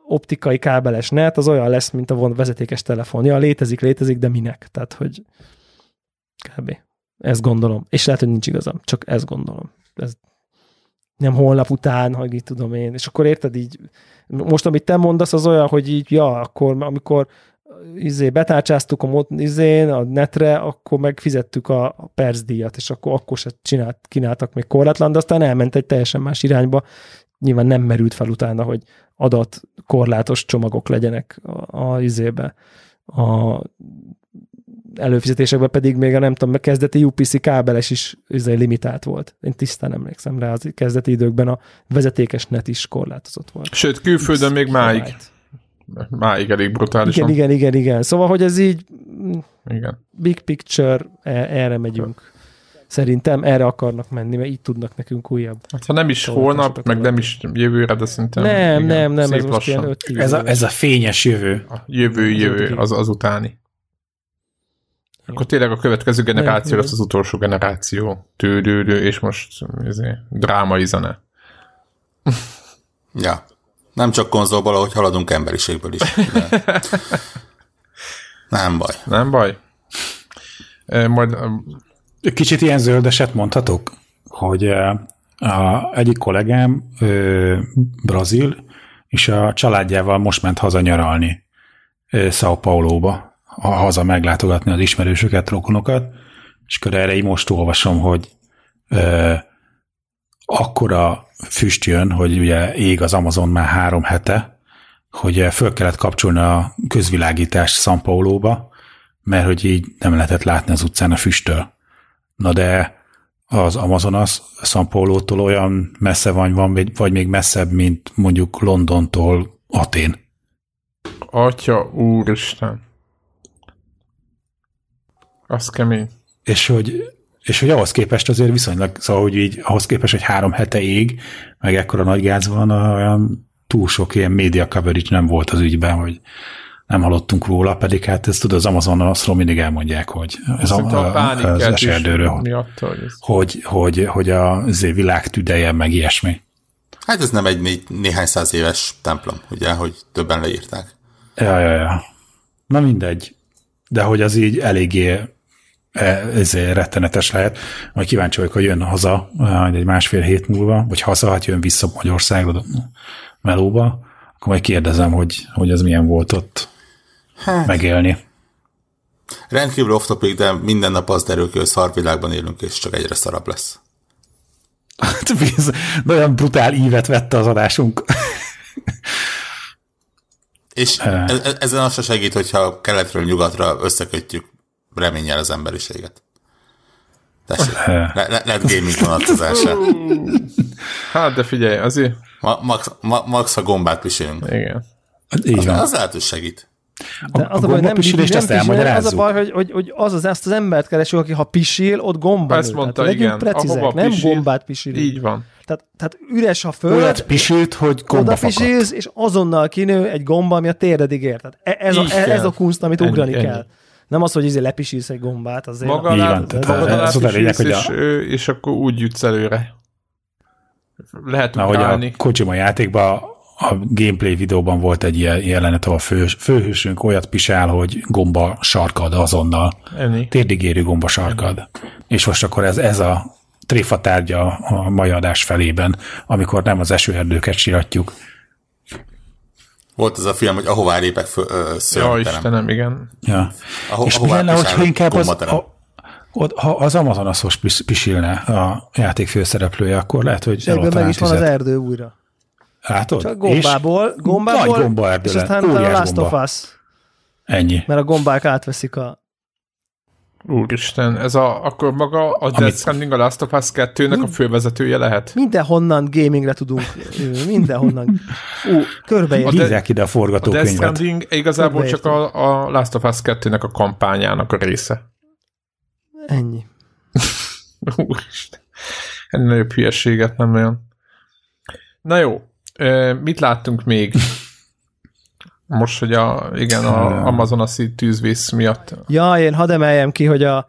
optikai kábeles net, az olyan lesz, mint a vezetékes telefon. Ja, létezik, létezik, de minek? Tehát, hogy kb. Ezt gondolom. És lehet, hogy nincs igazam, csak ezt gondolom ez nem holnap után, hogy így tudom én. És akkor érted így, most amit te mondasz, az olyan, hogy így, ja, akkor amikor izé, betárcsáztuk a, mod, izén, a netre, akkor megfizettük a, a percdíjat, és akkor, akkor se csinált, kínáltak még korlátlan, de aztán elment egy teljesen más irányba. Nyilván nem merült fel utána, hogy adat korlátos csomagok legyenek a, a izébe, a előfizetésekben pedig még a nem tudom, a kezdeti UPC kábeles is izé, limitált volt. Én tisztán emlékszem rá, az kezdeti időkben a vezetékes net is korlátozott volt. Sőt, külföldön még máig. Máig elég brutális. Igen, igen, igen, igen. Szóval, hogy ez így igen. big picture, e- erre megyünk. Szerintem erre akarnak menni, mert így tudnak nekünk újabb. Hát, ha nem is holnap, meg nem is jövőre, de szerintem... Nem, igen, nem, nem, ez most ilyen 5 ez a, ez a fényes jövő. A jövő, jövő, az, az utáni. Akkor tényleg a következő generáció lesz az utolsó generáció. Tődődő, és most ezért, drámai zene. Ja. Nem csak konzolból, ahogy haladunk emberiségből is. De... Nem baj. Nem baj. Majd... Kicsit ilyen zöldeset mondhatok, hogy a egyik kollégám ö, brazil, és a családjával most ment haza nyaralni São Paulo-ba haza meglátogatni az ismerősöket, rokonokat, és akkor erre így most olvasom, hogy ö, akkora füst jön, hogy ugye ég az Amazon már három hete, hogy föl kellett kapcsolni a közvilágítást São Paulo-ba, mert hogy így nem lehetett látni az utcán a füsttől. Na de az Amazonas São Paulo-tól olyan messze van, van, vagy még messzebb, mint mondjuk Londontól Atén. Atya úristen. Az kemény. És hogy, és hogy ahhoz képest azért viszonylag, szóval hogy így ahhoz képest, hogy három hete ég, meg ekkora nagy gáz van, olyan túl sok ilyen média coverage nem volt az ügyben, hogy nem hallottunk róla, pedig hát ezt tudod, az Amazonon azról mindig elmondják, hogy ez a, a, az eserdőről, miatt, hogy, ez... hogy, hogy, hogy a világ tüdeje, meg ilyesmi. Hát ez nem egy né- néhány száz éves templom, ugye, hogy többen leírták. Ja, ja, ja. Na mindegy. De hogy az így eléggé ez rettenetes lehet. Majd kíváncsi vagyok, hogy jön haza egy másfél hét múlva, vagy haza, hát jön vissza Magyarországra, melóba, akkor majd kérdezem, hogy, hogy az milyen volt ott hát. megélni. Rendkívül off topic, de minden nap az derül ki, hogy szarvilágban élünk, és csak egyre szarabb lesz. Hát, nagyon brutál ívet vette az adásunk. és e- e- ezen az se segít, hogyha keletről nyugatra összekötjük reményel az emberiséget. Tessék, le, le, lehet gaming vonatkozása. Hát, de figyelj, azért... Ma, max, ma, max a gombát pisilünk. Igen. Az, az lehet, hogy segít. De az a, a baj, nem, pisilést nem, pisil, az a baj, hogy, hogy, hogy az az, ezt az embert keresünk, aki ha pisil, ott gomba Ezt mondta, tehát, igen. precízek, nem pisil, gombát pisil. Így van. Tehát, tehát üres a föld, Olyat pisilt, hogy gomba oda pisilsz, és azonnal kinő egy gomba, ami a téredig ér. Tehát e- ez, a, ez a kunst, amit ugrani ennyi, kell. Nem az, hogy izé lepisílsz egy gombát, azért. Maga alá, van, tehát ez a lényeg, hogy a... és, és akkor úgy jutsz előre. Lehet Na, hogy a Kojima játékban a gameplay videóban volt egy ilyen jelenet, ahol a fő, főhősünk olyat pisál, hogy gomba sarkad azonnal. Ennyi. Térdigérő gomba sarkad. Ennyi. És most akkor ez, ez a tréfa tárgya a mai adás felében, amikor nem az esőerdőket siratjuk. Volt az a film, hogy ahová lépek föl, ö, Ja, szörnyterem. Istenem, igen. Ja. Aho, És mi lenne, hogyha inkább az, a, ott, ha az Amazonaszos pis- pisilne a játék főszereplője, akkor lehet, hogy Egyből meg is van az erdő újra. Látod? Csak gombából, És gombából, Nagy gombaerdő és aztán utána Last of gomba. Us, Ennyi. mert a gombák átveszik a... Úristen, ez a, akkor maga a Death Stranding a Last of Us 2-nek a fővezetője lehet? Mindenhonnan gamingre tudunk, mindenhonnan. Ú, körbeér. Hízzák ide a A Death forgatókönyvet. Stranding igazából csak a, a Last of Us 2-nek a kampányának a része. Ennyi. Úristen. Ennél nagyobb hülyeséget nem olyan. Na jó, mit láttunk még? Most, hogy a, igen, a Amazon-aszi tűzvész miatt. Ja, én hadd emeljem ki, hogy a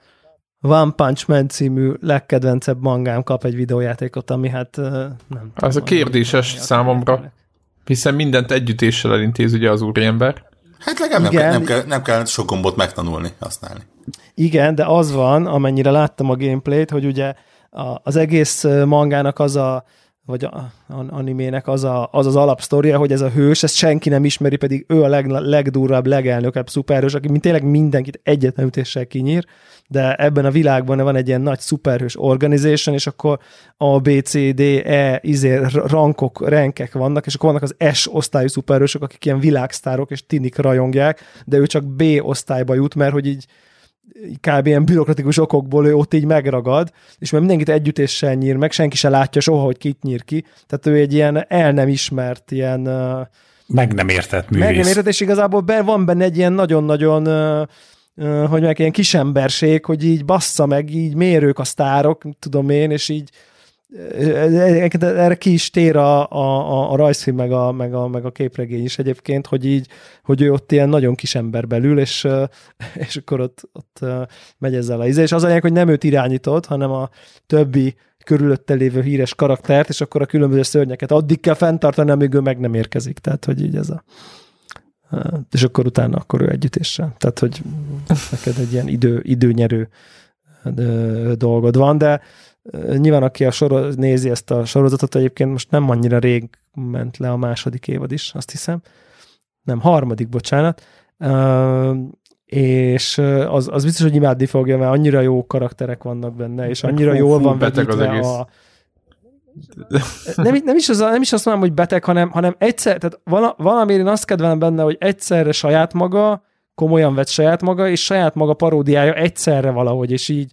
One Punch Man című legkedvencebb mangám kap egy videójátékot, ami hát nem Az a tudom, kérdéses számomra. Hiszen mindent együttéssel elintéz ugye az úriember. Hát legalább nem, Igen. kell, nem, kell, nem kell sok gombot megtanulni, használni. Igen, de az van, amennyire láttam a gameplayt, hogy ugye az egész mangának az a vagy a, a animének az, a, az az alapsztoria, hogy ez a hős, ezt senki nem ismeri, pedig ő a leg, legdurvább, legelnökebb szuperhős, aki mint tényleg mindenkit egyetlen ütéssel kinyír, de ebben a világban van egy ilyen nagy szuperhős organization, és akkor A, B, C, D, E, izé, rankok, renkek vannak, és akkor vannak az S osztályú szuperhősök, akik ilyen világsztárok, és tinik rajongják, de ő csak B osztályba jut, mert hogy így kb. ilyen bürokratikus okokból ő ott így megragad, és mert mindenkit együttéssel nyír meg, senki se látja soha, hogy kit nyír ki. Tehát ő egy ilyen el nem ismert, ilyen Meg nem értett meg nem művész. érted, és igazából ben, van benne egy ilyen nagyon-nagyon hogy meg ilyen kisemberség, hogy így bassza meg, így mérők a sztárok, tudom én, és így erre ki is tér a, a, a rajzfilm, meg a, meg, a, meg a képregény is egyébként, hogy így, hogy ő ott ilyen nagyon kis ember belül, és, és akkor ott, ott megy ezzel a íze, és az a hogy nem őt irányított, hanem a többi körülötte lévő híres karaktert, és akkor a különböző szörnyeket addig kell fenntartani, amíg ő meg nem érkezik. Tehát, hogy így ez a és akkor utána akkor ő együttéssel. Tehát, hogy neked egy ilyen idő, időnyerő dolgod van, de nyilván aki a soroz, nézi ezt a sorozatot, egyébként most nem annyira rég ment le a második évad is, azt hiszem. Nem, harmadik, bocsánat. Uh, és az, az biztos, hogy imádni fogja, mert annyira jó karakterek vannak benne, és annyira Hú, jól van beteg az egész. a, nem, nem, is az, nem is azt mondom, hogy beteg, hanem, hanem egyszer, tehát vala, valamiért én azt kedvelem benne, hogy egyszerre saját maga, komolyan vett saját maga, és saját maga paródiája egyszerre valahogy, és így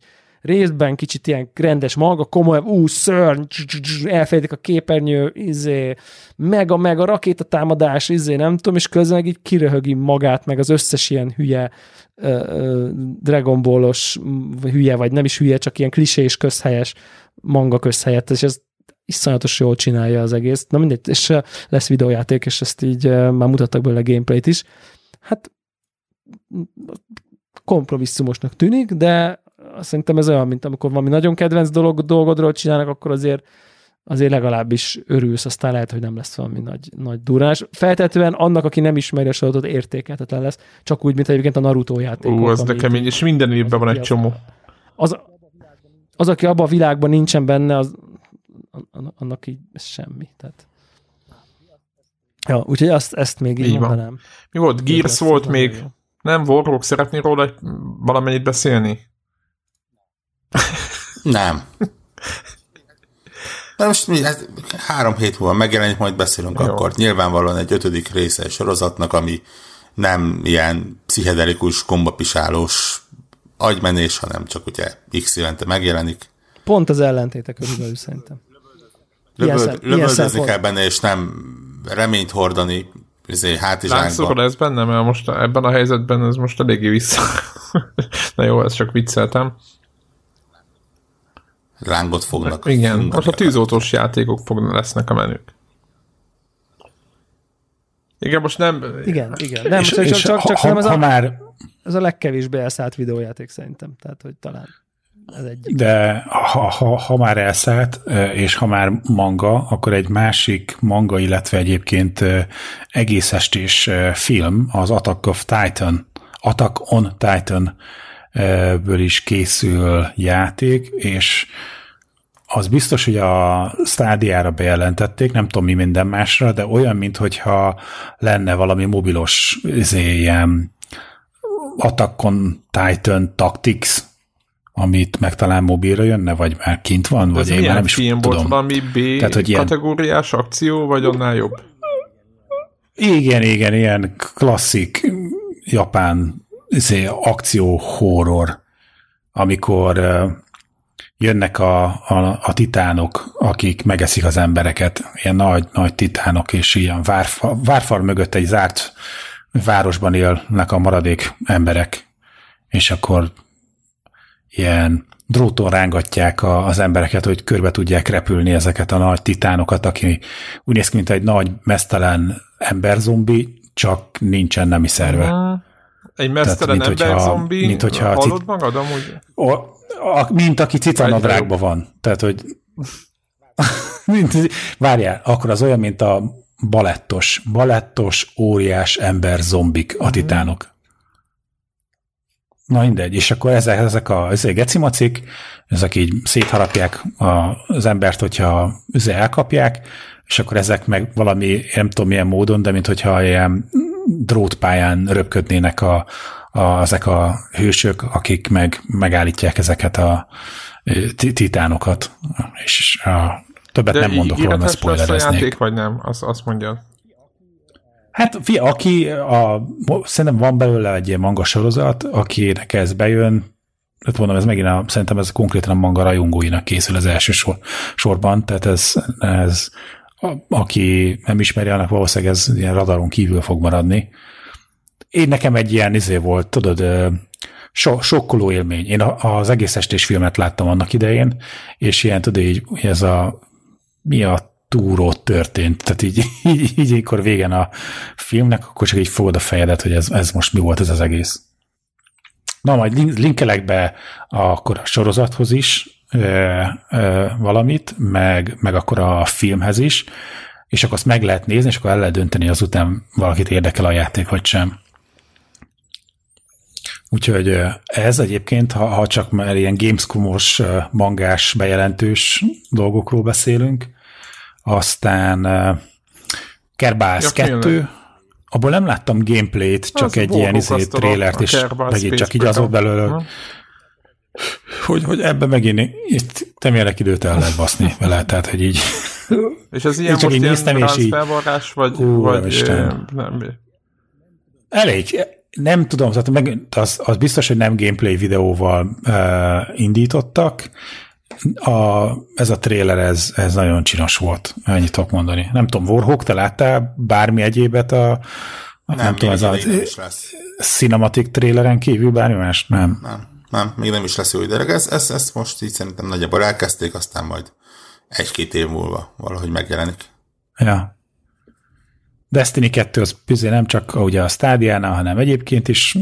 részben kicsit ilyen rendes maga, komolyan, ú, szörny, elfejtik a képernyő, izé, meg a, meg a rakétatámadás, izé, nem tudom, és közben meg így kiröhögi magát, meg az összes ilyen hülye uh, uh, Dragon Ballos hülye, vagy nem is hülye, csak ilyen klisés közhelyes manga közhelyet, és ez iszonyatos jól csinálja az egész. Na mindegy, és lesz videójáték, és ezt így már mutattak belőle gameplayt is. Hát kompromisszumosnak tűnik, de szerintem ez olyan, mint amikor valami nagyon kedvenc dolog, dolgodról csinálnak, akkor azért azért legalábbis örülsz, aztán lehet, hogy nem lesz valami nagy, nagy durás. Feltetően annak, aki nem ismeri a sorozatot, értékelhetetlen lesz, csak úgy, mint egyébként a Naruto játék. Ú, az de kemény, és minden évben van egy csomó. Az, az, aki abban a világban nincsen benne, az, annak így semmi. Tehát. Ja, úgyhogy azt, ezt még így, így mondanám. Mi volt? Gears volt még? Jó. Nem, Warlock, szeretnél róla valamennyit beszélni? Nem. De most mi, hát három hét múlva megjelenik, majd beszélünk Jó. akkor. Nyilvánvalóan egy ötödik része egy sorozatnak, ami nem ilyen pszichedelikus, gombapisálós agymenés, hanem csak ugye x évente megjelenik. Pont az ellentéte körülbelül szerintem. Lövöld, lövöldözni kell benne, és nem reményt hordani izé, hátizsákba. Látszóra ez benne, mert most ebben a helyzetben ez most eléggé vissza. Na jó, ezt csak vicceltem. Lángot fognak. Igen, most a tűzoltós játékok fognak lesznek a menők. Igen, most nem... Igen, igen. Nem, és, csak, és csak, csak, ha, csak ez, ha a, már... ez a legkevésbé elszállt videójáték szerintem. Tehát, hogy talán ez egyik. De ha, ha, ha már elszállt, és ha már manga, akkor egy másik manga, illetve egyébként egész estés film, az Attack of Titan, Attack on Titan ből is készül játék, és az biztos, hogy a stádiára bejelentették, nem tudom mi minden másra, de olyan, mintha lenne valami mobilos izé, ilyen Attack on Titan Tactics, amit meg talán mobilra jönne, vagy már kint van, vagy én már nem is film tudom. volt valami B Tehát, hogy kategóriás ilyen... akció, vagy annál jobb? Igen, igen, ilyen klasszik japán izé, akció horror, amikor jönnek a, a, a titánok, akik megeszik az embereket, ilyen nagy, nagy titánok, és ilyen várfal, várfal mögött egy zárt városban élnek a maradék emberek, és akkor ilyen dróton rángatják a, az embereket, hogy körbe tudják repülni ezeket a nagy titánokat, aki úgy néz ki, mint egy nagy mesztelen emberzombi, csak nincsen nemi szerve. Egy mesztelen emberzombi, mint hogyha hallod magad amúgy? O, a, mint aki cicanadrágban van. Tehát, hogy várjál, akkor az olyan, mint a balettos, balettos, óriás ember zombik, a mhm. titánok. Na mindegy, és akkor ezek, ezek a ezek gecimacik, ezek így szétharapják az embert, hogyha elkapják, és akkor ezek meg valami, nem tudom milyen módon, de mint hogyha ilyen drótpályán röpködnének a, a, ezek a hősök, akik meg megállítják ezeket a titánokat, és a, többet De nem mondok róla, mert spoilereznék. játék, vagy nem? Azt, azt mondja. Hát fia, aki a, szerintem van belőle egy ilyen manga sorozat, akinek ez bejön, hát mondom, ez megint a, szerintem ez konkrétan a manga rajongóinak készül az első sor, sorban, tehát ez, ez aki nem ismeri, annak valószínűleg ez ilyen radaron kívül fog maradni. Én nekem egy ilyen izé volt, tudod, so, sokkoló élmény. Én az egész estés filmet láttam annak idején, és ilyen, tudod, így ez a mi a túró történt. Tehát így, így, így akkor végen a filmnek, akkor csak így fogod a fejedet, hogy ez, ez most mi volt ez az egész. Na, majd linkelek be a, akkor a sorozathoz is ö, ö, valamit, meg, meg akkor a filmhez is, és akkor azt meg lehet nézni, és akkor el lehet dönteni azután valakit érdekel a játék, vagy sem. Úgyhogy ez egyébként, ha, ha csak már ilyen Gamescom-os mangás bejelentős dolgokról beszélünk, aztán Kerbász ja, 2, abból nem láttam gameplayt, csak az egy ilyen izé, trélert, és megint csak így az volt belőle, hogy, hogy ebbe megint itt temélek időt el lehet baszni vele, tehát hogy így és ez ilyen csak most ilyen néztem, és így, vagy, Ú, vagy Isten. nem. Elég, nem tudom, tehát meg, az, az biztos, hogy nem gameplay videóval uh, indítottak, a, ez a trailer, ez, ez nagyon csinos volt, ennyit tudok mondani. Nem tudom, Warhawk, te láttál bármi egyébet a, a nem, nem tudom, ez a cinematic traileren kívül bármi más? Nem. Nem, nem, még nem is lesz jó ide. Ez, ez, ezt most így szerintem nagyjából elkezdték, aztán majd egy-két év múlva valahogy megjelenik. Ja. Destiny 2 az bizony nem csak ugye a stádiánál, hanem egyébként is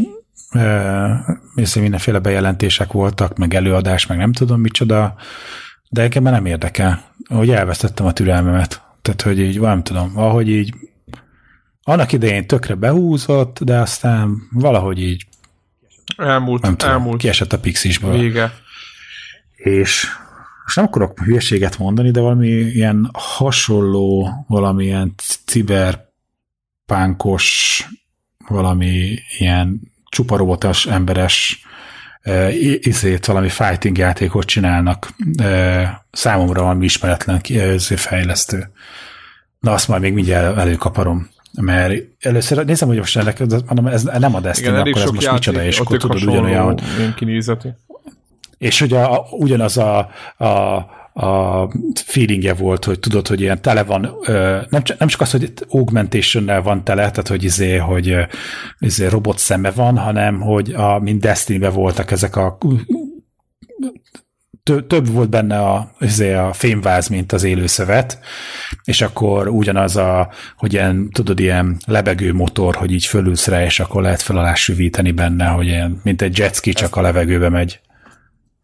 Mészé mindenféle bejelentések voltak, meg előadás, meg nem tudom micsoda, de engem nem érdekel, hogy elvesztettem a türelmemet. Tehát, hogy így, nem tudom, ahogy így annak idején tökre behúzott, de aztán valahogy így elmúlt, nem tudom, elmúlt. kiesett a pixisből. Vége. És most nem akarok hülyeséget mondani, de valami ilyen hasonló, valamilyen ciberpánkos, valami ilyen csupa robotas, emberes e, izét, valami fighting játékot csinálnak. E, számomra valami ismeretlen e, fejlesztő. Na, azt majd még mindjárt előkaparom. Mert először nézem, hogy most ennek, mondom, ez nem a Destiny, Igen, akkor ez most micsoda, és akkor tudod ugyanolyan... És hogy a, ugyanaz a, a a feelingje volt, hogy tudod, hogy ilyen tele van, nem csak, nem csak az, hogy augmentation van tele, tehát hogy izé, hogy izé robot szeme van, hanem hogy a, mint destiny voltak ezek a több volt benne a, izé a fémváz, mint az élőszövet, és akkor ugyanaz a, hogy ilyen, tudod, ilyen lebegő motor, hogy így fölülsz rá, és akkor lehet fel alá benne, hogy ilyen, mint egy jetski, csak a levegőbe megy.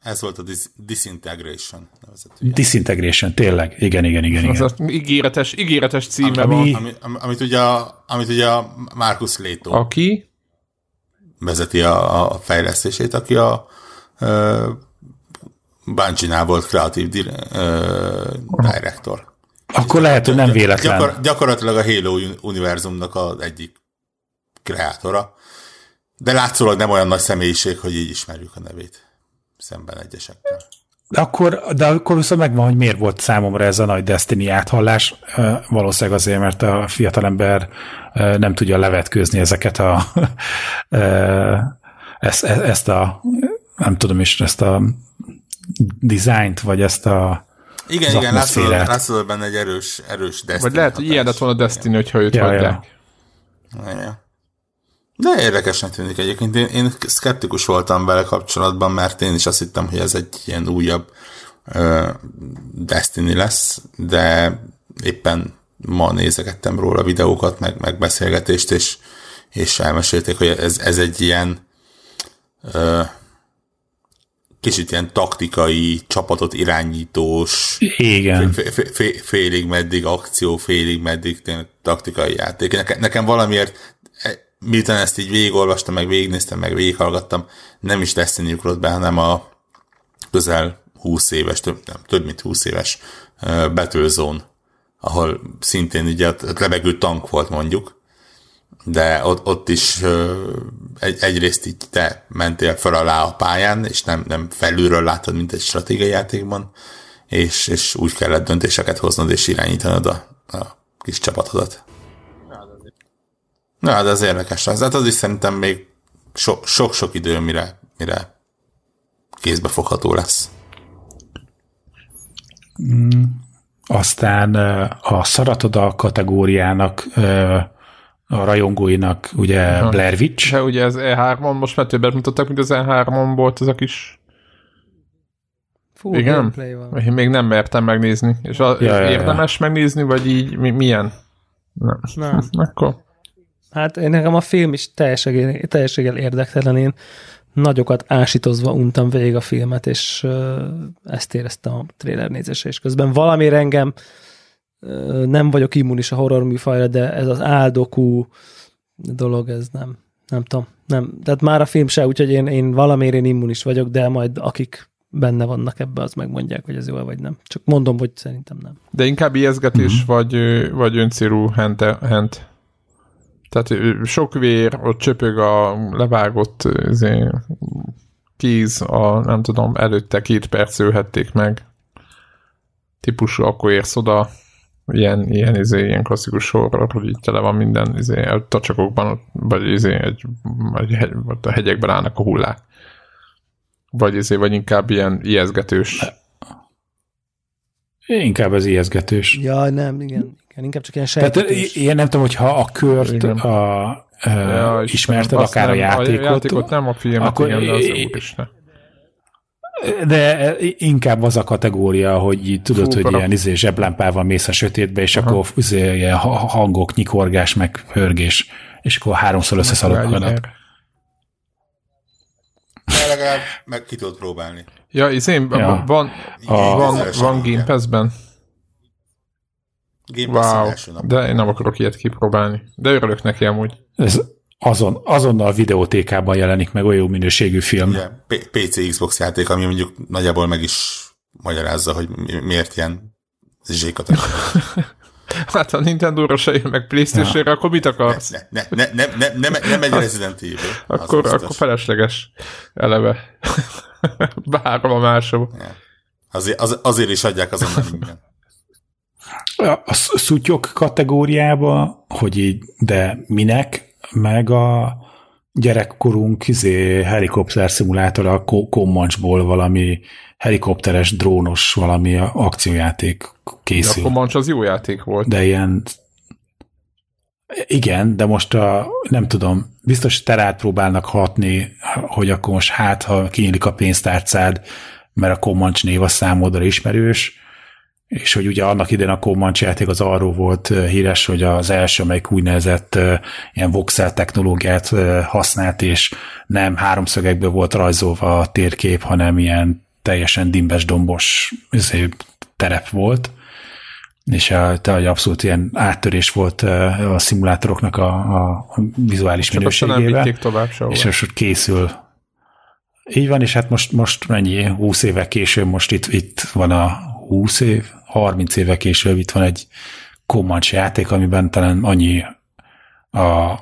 Ez volt a dis- disintegration nevezetű. Disintegration, tényleg. Igen, igen, igen. igen. Az ígéretes, ígéretes címe ami, van. Ami, ami, amit, ugye a, amit ugye a Marcus Leto Aki? vezeti a, a fejlesztését, aki a, a Bungie-nál volt kreatív ö, director. Akkor lehet, hogy nem véletlen. Gyakor, gyakorlatilag a Halo univerzumnak az egyik kreátora. De látszólag nem olyan nagy személyiség, hogy így ismerjük a nevét szemben egyesekkel. De akkor, de akkor viszont megvan, hogy miért volt számomra ez a nagy Destiny áthallás. Valószínűleg azért, mert a fiatalember nem tudja levetkőzni ezeket a ezt, e, ezt a nem tudom is, ezt a dizájnt, vagy ezt a igen, igen, látszol, látszol benne egy erős, erős Destiny Vagy lehet, hogy ilyen lett volna Destiny, hogyha őt ja, hagyják. Ja. Ja. De érdekesnek tűnik egyébként. Én, én szkeptikus voltam vele kapcsolatban, mert én is azt hittem, hogy ez egy ilyen újabb uh, Destiny lesz, de éppen ma nézegettem róla videókat, meg, meg beszélgetést, és, és elmesélték, hogy ez, ez egy ilyen kicsit ilyen taktikai, csapatot irányítós, Igen. félig meddig akció, félig meddig taktikai játék. Nekem, nekem valamiért miután ezt így végigolvastam, meg végignéztem, meg végighallgattam, nem is Destiny jutott be, hanem a közel 20 éves, több, nem, több mint 20 éves uh, Battlezone, ahol szintén ugye lebegő tank volt mondjuk, de ott, ott is egy, egyrészt így te mentél fel alá a pályán, és nem, nem felülről látod, mint egy stratégiai játékban, és, és úgy kellett döntéseket hoznod és irányítanod a, a kis csapatodat. Na, de ez érdekes lesz. Hát az is szerintem még so- sok-sok idő, mire, mire kézbefogható lesz. Mm, aztán a Szaratoda kategóriának a rajongóinak ugye Aha. Blair Witch. De ugye az E3-on most már többet mutattak, mint az E3-on volt ez a kis Full Igen? Van. Én még nem mertem megnézni. És a, ja, ja, érdemes ja. megnézni, vagy így mi, milyen? Nem. nem. Akkor Hát én nekem a film is teljességgel érdektelen. Én nagyokat ásítozva untam végig a filmet, és ezt éreztem a trailer nézése és közben valami engem nem vagyok immunis a horror műfajra, de ez az áldokú dolog, ez nem, nem tudom, nem. Tehát már a film se, úgyhogy én, én valamiért én immunis vagyok, de majd akik benne vannak ebbe, az megmondják, hogy ez jó vagy nem. Csak mondom, hogy szerintem nem. De inkább ijeszgetés, mm-hmm. vagy, vagy öncélú hent, hent tehát sok vér, ott csöpög a levágott izé, kéz, a, nem tudom, előtte két perc ölhették meg. Típusú, akkor érsz oda, ilyen, ilyen, izé, ilyen klasszikus horror, hogy itt tele van minden izé, a tacsakokban, vagy, izé, egy, egy hegy, vagy a hegyekben állnak a hullák. Vagy, izé, vagy inkább ilyen ijeszgetős. Inkább az ijeszgetős. Ja, nem, igen. igen inkább csak ilyen sejtetés. Tehát én nem tudom, hogyha a kört igen. a, a, ja, ismerted akár nem, a játékot. A játékot nem, a filmet, akkor igen, de az is ne. De inkább az a kategória, hogy tudod, Fú, hogy ilyen izé, zseblámpával mész a sötétbe, és Aha. akkor izé, ilyen hangok, nyikorgás, meg hörgés, és akkor háromszor összeszaloghanak. De legalább meg ki tudod próbálni. Ja, én, ja. van, a, van, van Game Pass-ben. Game Pass wow, de én nem akarok ilyet kipróbálni. De örülök neki amúgy. Ez azon, azonnal a videótékában jelenik meg olyan jó minőségű film. Ugye, PC Xbox játék, ami mondjuk nagyjából meg is magyarázza, hogy miért ilyen zsékat. Hát a Nintendo-ra se jön meg Playstation-re, ja. akkor mit akarsz? Ne, ne, ne, ne, ne, ne, nem egy Resident Evil. Akkor, akkor felesleges eleve. Bárhol a máshol. Ja. Azért, az, azért is adják azonnal minden. A szutyok kategóriába, hogy így, de minek, meg a gyerekkorunk izé, helikopter szimulátor a Comanche-ból valami helikopteres, drónos valami akciójáték készül. A Comanche az jó játék volt. De ilyen igen, de most a, nem tudom, biztos terát próbálnak hatni, hogy akkor most hát, ha kinyílik a pénztárcád, mert a Comanche név a számodra ismerős, és hogy ugye annak idén a Comanche játék az arról volt híres, hogy az első, amelyik úgynevezett ilyen voxel technológiát használt, és nem háromszögekből volt rajzolva a térkép, hanem ilyen teljesen dimbes dombos izé, terep volt, és a, te, hogy abszolút ilyen áttörés volt a szimulátoroknak a, a vizuális Csak minőségével. tovább És most készül. Így van, és hát most, most mennyi, 20 éve később, most itt, itt van a 20 év, 30 éve később itt van egy Comanche játék, amiben talán annyi a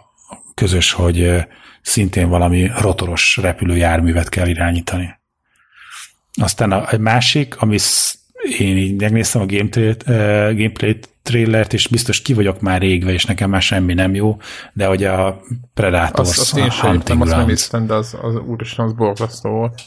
közös, hogy szintén valami rotoros repülőjárművet kell irányítani. Aztán a, másik, ami én így megnéztem a gameplay, gameplay trailert, és biztos ki vagyok már régve, és nekem már semmi nem jó, de hogy a Predators azt, azt én sem azt nem néztem, de az, az úristen, az borzasztó volt.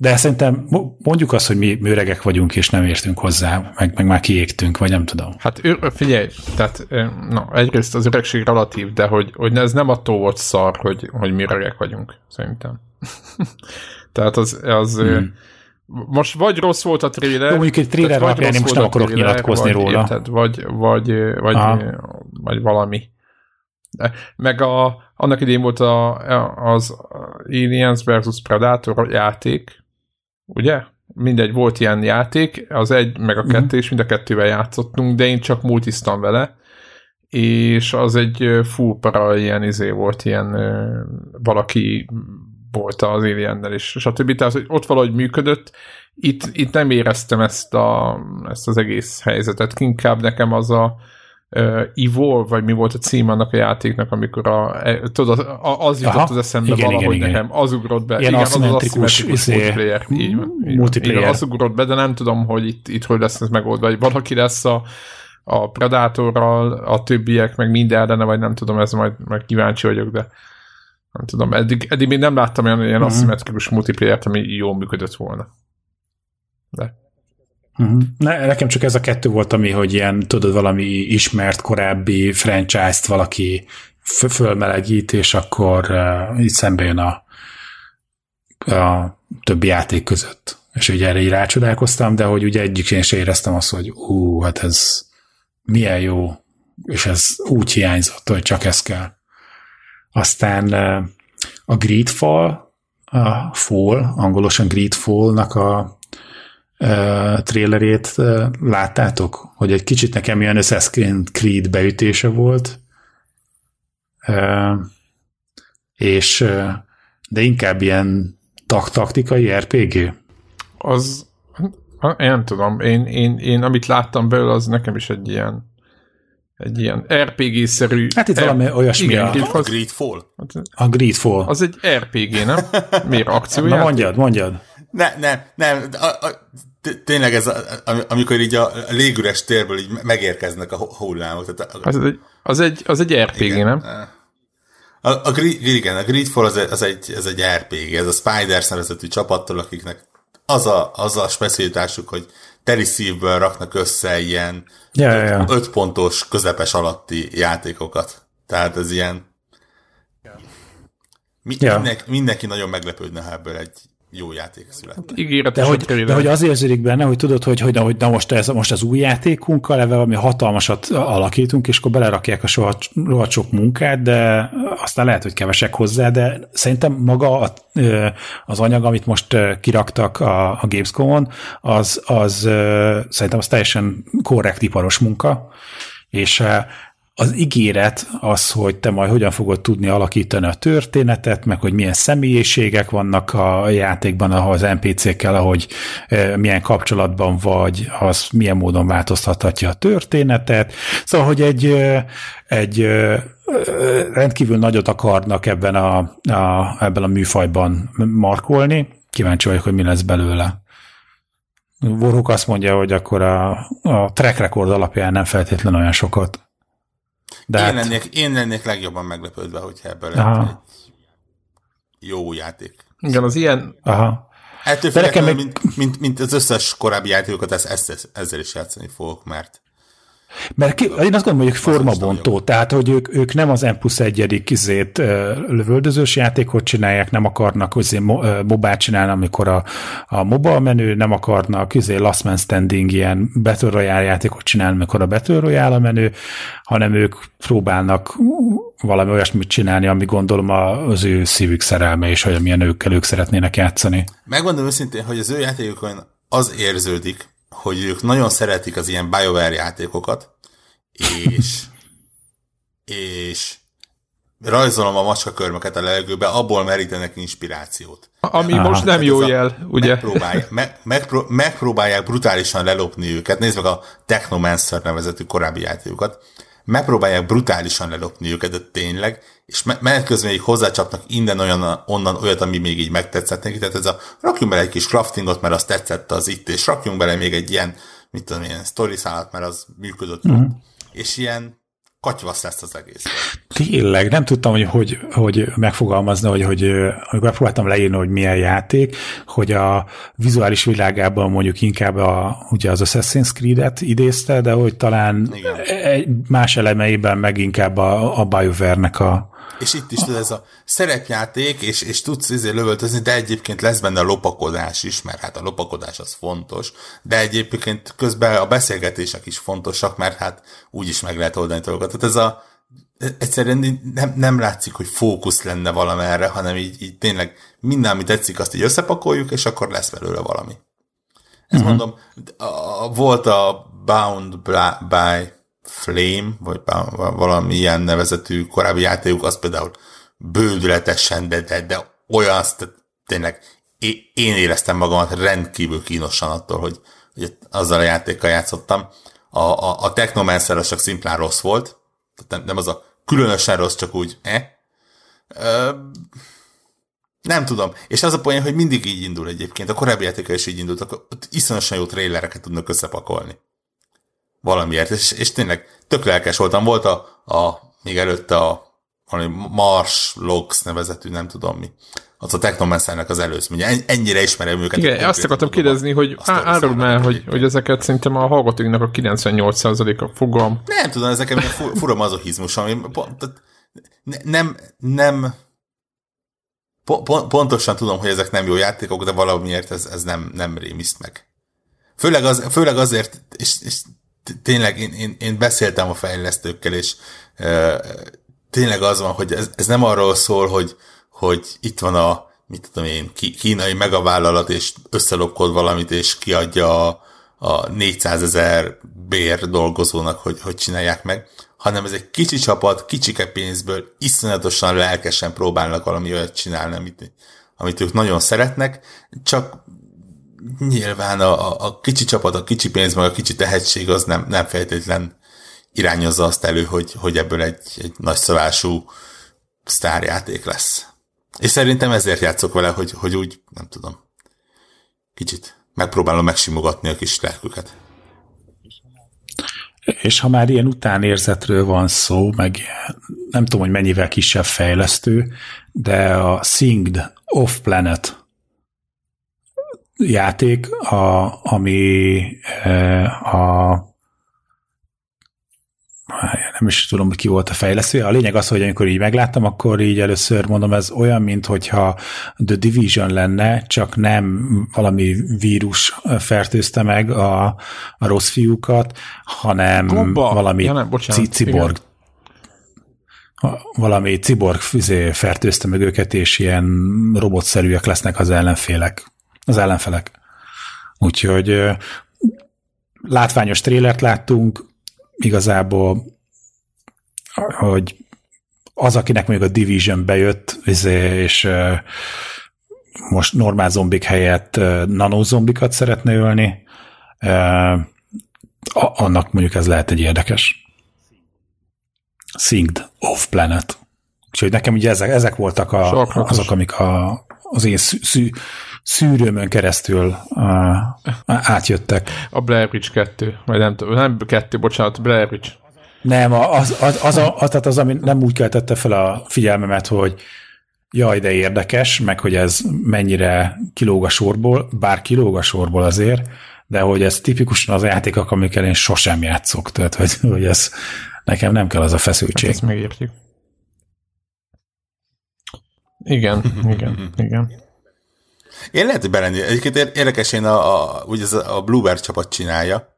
De szerintem mondjuk azt, hogy mi mőregek vagyunk, és nem értünk hozzá, meg, meg már kiégtünk, vagy nem tudom. Hát figyelj, tehát na, egyrészt az öregség relatív, de hogy, hogy ez nem attól volt szar, hogy, hogy mi öregek vagyunk, szerintem. tehát az, az hmm. most vagy rossz volt a trailer, Jó, mondjuk egy trailer alapján én most nem akarok trailer, nyilatkozni vagy, róla. Érted, vagy, vagy, vagy, vagy valami. Meg a, annak idén volt a, az Aliens vs Predator játék, ugye? Mindegy, volt ilyen játék, az egy, meg a kettő, és mind a kettővel játszottunk, de én csak multiztam vele, és az egy full para ilyen izé volt, ilyen valaki volt az Aliennel is, stb. Tehát, hogy ott valahogy működött, itt, itt nem éreztem ezt, a, ezt az egész helyzetet, inkább nekem az a, uh, Evolve, vagy mi volt a cím annak a játéknak, amikor a, e, tudod, az jutott Aha, az eszembe igen, valahogy igen, nekem, igen. az ugrott be. Ilyen igen, az az aszimmetrikus izé, multiplayer. Így van, így multiplayer. Igen, az ugrott be, de nem tudom, hogy itt, itt hogy lesz ez megoldva, hogy valaki lesz a, a Predatorral, a többiek, meg mind ellene, vagy nem tudom, ez majd, majd kíváncsi vagyok, de nem tudom, eddig, eddig még nem láttam olyan, ilyen uh-huh. aszimmetrikus multiplayer ami jól működött volna. De Uh-huh. Ne, nekem csak ez a kettő volt, ami, hogy ilyen, tudod, valami ismert korábbi franchise-t valaki f- fölmelegít, és akkor uh, így szembe jön a, a többi játék között. És ugye erre így rácsodálkoztam, de hogy ugye egyik én sem éreztem azt, hogy ú, hát ez milyen jó, és ez úgy hiányzott, hogy csak ez kell. Aztán uh, a Greedfall, a Fall, angolosan Greedfall-nak a uh, trailerét uh, láttátok? Hogy egy kicsit nekem ilyen Assassin's Creed beütése volt, uh, és uh, de inkább ilyen tak taktikai RPG? Az, én nem tudom, én, én, én amit láttam belőle, az nekem is egy ilyen egy ilyen RPG-szerű... Hát itt valami olyasmi. Igen, a, a Greedfall. A Greedfall. Az egy RPG, nem? Miért akciójáték? Na mondjad, mondjad. Ne, ne, nem, a, a, tényleg ez, a, amikor így a légüres térből így megérkeznek a hullámok. Tehát a, az, egy, az, egy, az egy RPG, igen, nem? A, a, igen, a Greedfall az, az, egy, az egy RPG, ez a Spiders nevezetű csapattól, akiknek az a, az a specialitásuk, hogy teli szívből raknak össze ilyen ja, ja, ja. öt pontos, közepes alatti játékokat. Tehát ez ilyen ja. mindenki, mindenki nagyon meglepődne, ha ebből egy jó játék született. de, hogy, de hogy az érződik benne, hogy tudod, hogy, hogy, hogy na most, ez, most az új játékunkkal leve valami hatalmasat alakítunk, és akkor belerakják a soha, soha sok munkát, de aztán lehet, hogy kevesek hozzá, de szerintem maga az anyag, amit most kiraktak a, a Gamescom-on, az, az szerintem az teljesen korrekt iparos munka, és az ígéret az, hogy te majd hogyan fogod tudni alakítani a történetet, meg hogy milyen személyiségek vannak a játékban, ahol az NPC-kkel, ahogy milyen kapcsolatban vagy, az milyen módon változtathatja a történetet. Szóval, hogy egy, egy rendkívül nagyot akarnak ebben a, a, ebben a műfajban markolni. Kíváncsi vagyok, hogy mi lesz belőle. Vorhuk azt mondja, hogy akkor a, a track record alapján nem feltétlenül olyan sokat. De én, hát... lennék, én lennék legjobban meglepődve, hogyha ebből lett egy jó játék. Igen, az ilyen... Aha. Ettől nekem meg... mint, mint, mint, az összes korábbi játékokat, ezt, ezt, ezzel is játszani fogok, mert mert ki, én azt gondolom, hogy ők formabontó, tehát hogy ők, ők nem az M plusz egyedik izét, lövöldözős játékot csinálják, nem akarnak izé, mobát csinálni, amikor a, a mobile menü, nem akarnak izé, Last Man Standing ilyen Battle Royale játékot csinálni, amikor a Battle Royale a menü, hanem ők próbálnak valami olyasmit csinálni, ami gondolom az ő szívük szerelme, és hogy amilyen őkkel ők szeretnének játszani. Megmondom őszintén, hogy az ő játékokon az érződik, hogy ők nagyon szeretik az ilyen BioWare játékokat, és, és rajzolom a macskakörmöket a levegőbe, abból merítenek inspirációt. Ami Aha. most nem jó jel, ugye? Megpróbálják, me, megpró, megpróbálják brutálisan lelopni őket. Nézd meg a Technomancer nevezetű korábbi játékokat. Megpróbálják brutálisan lelopni őket, de tényleg, és me- menet közben így hozzácsapnak innen olyan, onnan olyat, ami még így megtetszett neki. Tehát ez a rakjunk bele egy kis craftingot, mert az tetszett az itt, és rakjunk bele még egy ilyen, mit tudom, ilyen story szállat, mert az működött. Uh-huh. És ilyen katyvasz lesz az egész. Tényleg, nem tudtam, hogy, hogy, hogy megfogalmazni, hogy, hogy amikor megpróbáltam leírni, hogy milyen játék, hogy a vizuális világában mondjuk inkább a, ugye az Assassin's Creed-et idézte, de hogy talán egy más elemeiben meg inkább a, a BioWare-nek a, és itt is ez a szerepjáték, és, és tudsz ezért lövöltözni, de egyébként lesz benne a lopakodás is, mert hát a lopakodás az fontos, de egyébként közben a beszélgetések is fontosak, mert hát úgy is meg lehet oldani dolgokat. Tehát ez a egyszerűen nem, nem látszik, hogy fókusz lenne valamerre, hanem így, így tényleg minden, ami tetszik, azt így összepakoljuk, és akkor lesz belőle valami. Ezt uh-huh. mondom, a, volt a Bound by Flame, vagy valami ilyen nevezetű korábbi játékuk, az például bődületesen, de, de, de olyan, azt tényleg én éreztem magamat rendkívül kínosan attól, hogy, hogy azzal a játékkal játszottam. A, a, a Technomancer az csak szimplán rossz volt, tehát nem, nem az a különösen rossz, csak úgy, eh? Ö, nem tudom. És az a poén, hogy mindig így indul egyébként. A korábbi játéka is így indult, akkor iszonyosan jó trailereket tudnak összepakolni valamiért, és, és tényleg tök lelkes voltam. Volt a, a még előtte a valami Mars Logs nevezetű, nem tudom mi. Az a Technomancernek az előzménye. Ennyire ismerem őket. Igen, azt akartam kérdezni, hogy áruld már, hogy, hogy ezeket szerintem a hallgatóinknak a 98%-a fogom. Nem tudom, ezek egy fura mazohizmus, ami nem, nem pontosan tudom, hogy ezek nem jó játékok, de valamiért ez, ez nem, nem rémiszt meg. Főleg, az, főleg azért, és, és tényleg én, én, én beszéltem a fejlesztőkkel, és e, tényleg az van, hogy ez, ez nem arról szól, hogy, hogy itt van a mit tudom én, kínai megavállalat, és összelopkod valamit, és kiadja a, a 400 ezer bér dolgozónak, hogy, hogy csinálják meg, hanem ez egy kicsi csapat, kicsike pénzből iszonyatosan lelkesen próbálnak valami olyat csinálni, amit, amit ők nagyon szeretnek, csak nyilván a, a kicsi csapat, a kicsi pénz, meg a kicsi tehetség az nem, nem feltétlen irányozza azt elő, hogy, hogy ebből egy, egy nagyszabású sztárjáték lesz. És szerintem ezért játszok vele, hogy, hogy úgy, nem tudom, kicsit megpróbálom megsimogatni a kis lelküket. És ha már ilyen utánérzetről van szó, meg nem tudom, hogy mennyivel kisebb fejlesztő, de a Singed Off Planet játék, a, ami e, a nem is tudom, ki volt a fejlesztő. A lényeg az, hogy amikor így megláttam, akkor így először mondom, ez olyan, mint hogyha The Division lenne, csak nem valami vírus fertőzte meg a, a rossz fiúkat, hanem Gomba. valami ja, nem, bocsánat, ciborg igen. valami ciborg fertőzte meg őket, és ilyen robotszerűek lesznek az ellenfélek az ellenfelek. Úgyhogy látványos trélert láttunk, igazából, hogy az, akinek még a Division bejött, izé, és most normál zombik helyett nanozombikat szeretne ölni, annak mondjuk ez lehet egy érdekes. Synced of Planet. Úgyhogy nekem ugye ezek, ezek voltak a, azok, amik a, az én szű, szű, szűrőmön keresztül uh, átjöttek. A Blair Witch 2, vagy nem tudom, nem 2, bocsánat, Blair Witch. Nem, az, az, az, a, az, tehát az, ami nem úgy keltette fel a figyelmemet, hogy jaj, de érdekes, meg hogy ez mennyire kilóg a sorból, bár kilóg a sorból azért, de hogy ez tipikusan az játékok, amikkel én sosem játszok, tehát hogy, hogy ez nekem nem kell az a feszültség. Hát ezt megértjük. Igen, igen, igen. Én lehet, hogy belenni. Egyébként érdekes, én a, a, ugye ez a Bluebird csapat csinálja.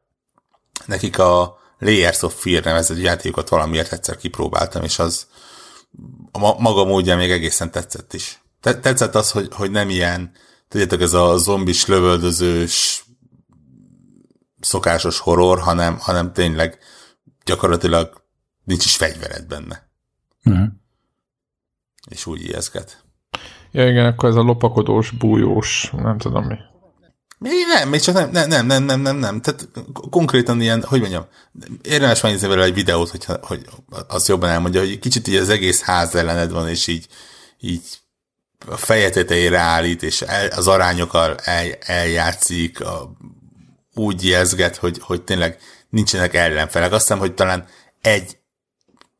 Nekik a Layers of Fear nevezett játékokat valamiért egyszer kipróbáltam, és az a maga módja még egészen tetszett is. Tetszett az, hogy, hogy nem ilyen, tudjátok, ez a zombis lövöldözős szokásos horror, hanem, hanem tényleg gyakorlatilag nincs is fegyvered benne. Uh-huh. és úgy ijeszget. Ja igen, akkor ez a lopakodós, bújós, nem tudom mi. Nem, még csak nem, nem, nem, nem, nem, nem, nem. Tehát konkrétan ilyen, hogy mondjam, érdemes megnézni vele egy videót, hogy, hogy az jobban elmondja, hogy kicsit így az egész ház ellened van, és így, így a feje tetejére állít, és el, az arányokkal el, eljátszik, a, úgy jezget, hogy, hogy tényleg nincsenek ellenfelek. Azt hiszem, hogy talán egy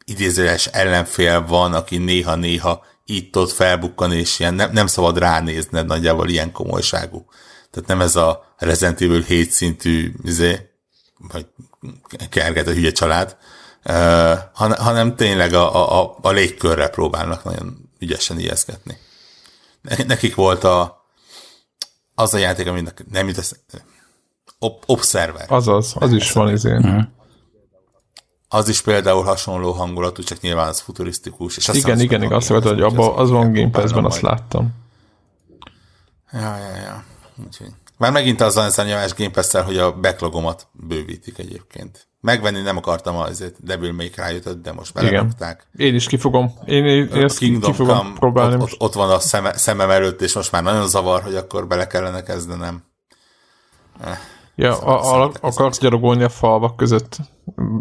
idézőes ellenfél van, aki néha-néha itt ott felbukkan, és ilyen nem, nem szabad ránézned nagyjából ilyen komolyságú. Tehát nem ez a Resident Evil 7 szintű izé, vagy kerget a hülye család, uh, hanem tényleg a, a, a légkörre próbálnak nagyon ügyesen ijeszgetni. Nekik volt a, az a játék, aminek nem jut esz, Ob- Observer. Azaz, az is van izé. Az is például hasonló hangulatú, csak nyilván az futurisztikus. És igen, igen, igen, azt mondta, hogy abba, az van Game Pass-ben, azt láttam. Ja, ja, ja. Úgyhogy. Már megint azzal ez a nyomás Game pass hogy a backlogomat bővítik egyébként. Megvenni nem akartam azért, Devil May cry de most belerakták. Én is kifogom. Én, én ezt Kingdom ki fogom Come, próbálni. Ott, ott, ott, van a szeme, szemem előtt, és most már nagyon zavar, hogy akkor bele kellene kezdenem. Eh, ja, a, a, akarsz gyalogolni a falvak között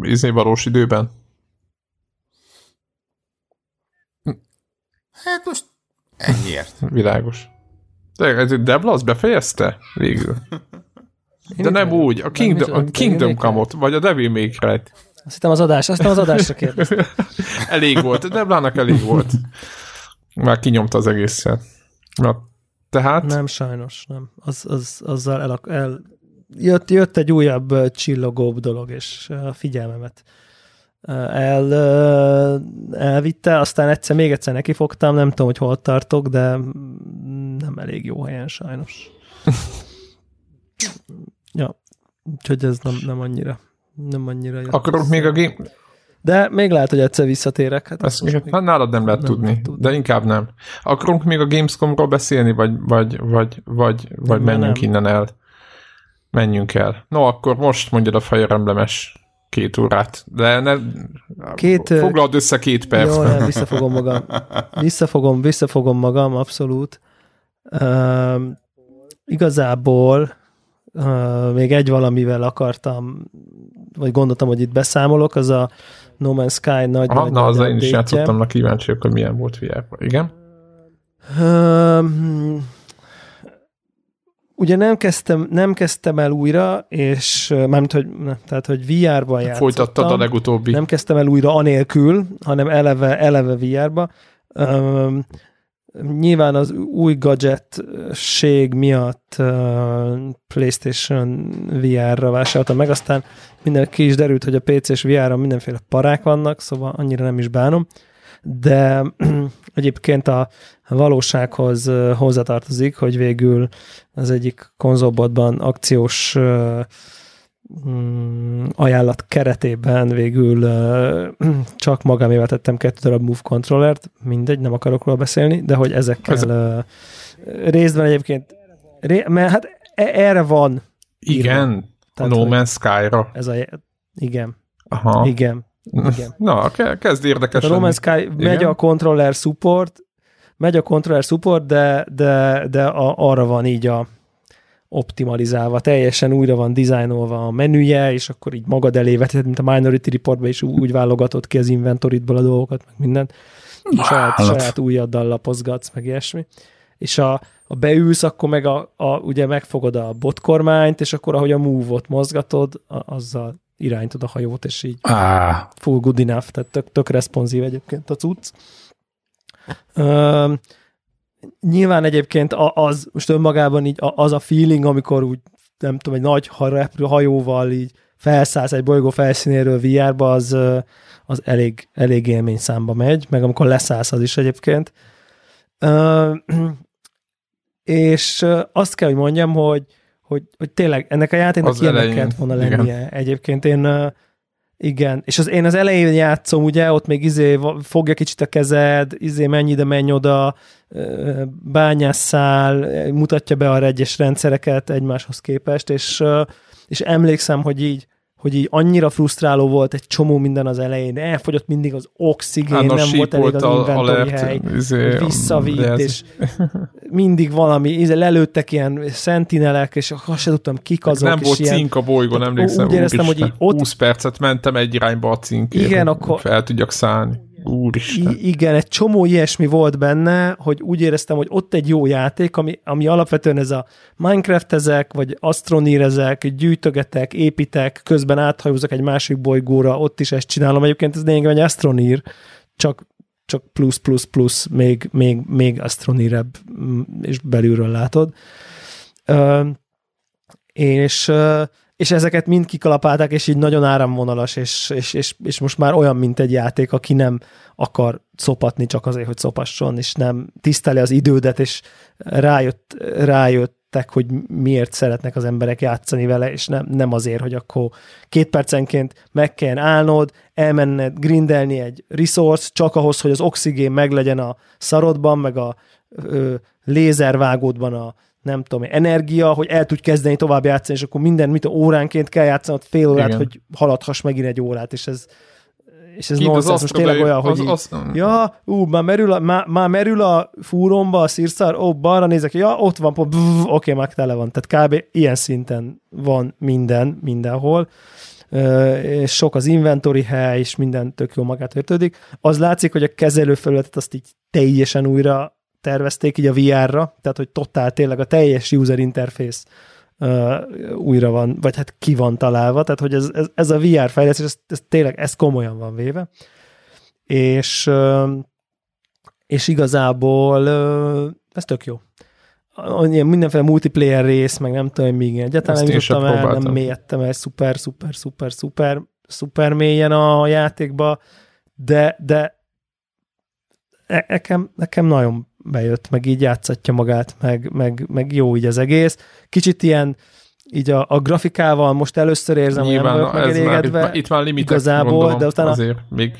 izé valós időben? Hát most ennyiért. Világos. De Debla az befejezte végül? De nem úgy, a Kingdom, a Kingdom Come-ot, vagy a Devil May cry Azt hittem az adás, azt hittem az adásra kérdeztem. elég volt, Deblának elég volt. Már kinyomta az egészet. Na, tehát? Nem, sajnos, nem. Az, az, azzal el, el jött, jött egy újabb csillogóbb dolog, és a figyelmemet el, elvitte, aztán egyszer még egyszer nekifogtam, nem tudom, hogy hol tartok, de nem elég jó helyen sajnos. ja, úgyhogy ez nem, nem annyira nem annyira jó. Akarok még a game... De még lehet, hogy egyszer visszatérek. Hát, Ezt még, hát nálad nem lehet nem tudni, lehet tudni, de inkább nem. Akarunk még a Gamescomról beszélni, vagy, vagy, vagy, vagy, vagy menjünk nem. innen el? Menjünk el. No, akkor most mondjad a Fire Emblem-es két órát, de ne, két, foglald össze két perc. Jó, nem, visszafogom magam. Visszafogom, visszafogom magam, abszolút. Uh, igazából uh, még egy valamivel akartam, vagy gondoltam, hogy itt beszámolok, az a No Man's Sky nagy Aha, nagy Na, az én is játszottam, na kíváncsiak, hogy milyen volt vr Igen? Uh, ugye nem kezdtem, nem kezdtem el újra, és mármint, hogy, ne, tehát, hogy VR-ban játszottam. Folytattad a legutóbbi. Nem kezdtem el újra anélkül, hanem eleve, eleve VR-ba. Um, nyilván az új gadgetség miatt uh, PlayStation VR-ra vásároltam meg, aztán minden ki is derült, hogy a PC és VR-ra mindenféle parák vannak, szóval annyira nem is bánom. De egyébként a valósághoz hozzatartozik, hogy végül az egyik konzolbotban akciós mm, ajánlat keretében végül csak magamével tettem kettő darab Move controllert, mindegy, nem akarok róla beszélni, de hogy ezekkel Ez... részben egyébként, mert hát e- erre van Igen, Tehát, a No Man's Sky-ra. Ez a, igen. Aha. Igen. Igen. Na, kezd érdekes. A No Man's Sky Igen? megy a controller support, megy a controller support, de, de, de a, arra van így a optimalizálva, teljesen újra van dizájnolva a menüje, és akkor így magad elé vetett, mint a Minority Reportban is úgy válogatott ki az inventoritból a dolgokat, meg mindent. Saját, saját újaddal lapozgatsz, meg ilyesmi. És a, a beülsz, akkor meg a, a, ugye megfogod a botkormányt, és akkor ahogy a move-ot mozgatod, a, azzal irányítod a hajót, és így ah. full good enough, tehát tök, tök responsív egyébként a cucc. Uh, nyilván egyébként az most önmagában így az a feeling, amikor úgy nem tudom, egy nagy hajóval így felszállsz egy bolygó felszínéről VR-ba, az, az elég, elég élmény számba megy, meg amikor leszállsz az is egyébként. Uh, és azt kell, hogy mondjam, hogy, hogy, hogy tényleg ennek a játéknak ilyenek kellett volna lennie. Igen. Egyébként én igen, és az, én az elején játszom, ugye, ott még izé fogja kicsit a kezed, izé menj ide, menj oda, bányásszál, mutatja be a egyes rendszereket egymáshoz képest, és, és emlékszem, hogy így, hogy így annyira frusztráló volt egy csomó minden az elején, elfogyott mindig az oxigén, Állandóan nem volt elég az inventory alert, hely, izé, de ez- és mindig valami, izé, lelőttek ilyen szentinelek, és azt se tudtam kik azok, nem volt ilyen, cink a bolygón, emlékszem. úgy éreztem, hogy ott- 20 percet mentem egy irányba a cinkért. Igen, akkor- Fel tudjak szállni. Úristen. Igen, egy csomó ilyesmi volt benne, hogy úgy éreztem, hogy ott egy jó játék, ami, ami alapvetően ez a Minecraft ezek, vagy Astroneer ezek, gyűjtögetek, építek, közben áthajózok egy másik bolygóra, ott is ezt csinálom. Egyébként ez lényegében egy Astroneer, csak csak plusz, plusz, plusz, még, még, még astroneerebb, mm, és belülről látod. Ö, és, és ezeket mind kikalapálták, és így nagyon áramvonalas, és, és, és, és most már olyan, mint egy játék, aki nem akar szopatni csak azért, hogy szopasson, és nem tiszteli az idődet, és rájött, rájöttek, hogy miért szeretnek az emberek játszani vele, és nem, nem azért, hogy akkor két percenként meg kell állnod, elmenned grindelni egy resource, csak ahhoz, hogy az oxigén meglegyen a szarodban, meg a ö, lézervágódban a nem tudom, energia, hogy el tudj kezdeni tovább játszani, és akkor minden, mit óránként kell játszanod fél órát, Igen. hogy haladhass megint egy órát, és ez és ez az nonsens, most tényleg olyan, hogy az- így, az- ja, ú, már merül a, már, már merül a fúromba a szírszár, ó, balra nézek, ja, ott van, pont, oké, már tele van. Tehát kb. ilyen szinten van minden, mindenhol, és sok az inventory hely, és minden tök jó magát értődik. Az látszik, hogy a kezelőfelületet azt így teljesen újra tervezték így a VR-ra, tehát hogy totál tényleg a teljes user interface uh, újra van, vagy hát ki van találva, tehát hogy ez, ez, ez a VR fejlesztés, ez, ez tényleg, ez komolyan van véve. És, uh, és igazából uh, ez tök jó. Ilyen mindenféle multiplayer rész, meg nem tudom, még egyáltalán Ezt nem én jutottam el, nem próbáltam. mélyedtem el szuper, szuper, szuper, szuper, szuper mélyen a játékba, de, de ne- nekem, nekem nagyon bejött, meg így játszatja magát, meg, meg, meg jó így az egész. Kicsit ilyen így a, a grafikával most először érzem, hogy nem megelégedve. már, itt már limitek, igazából, gondolom, de utána- azért még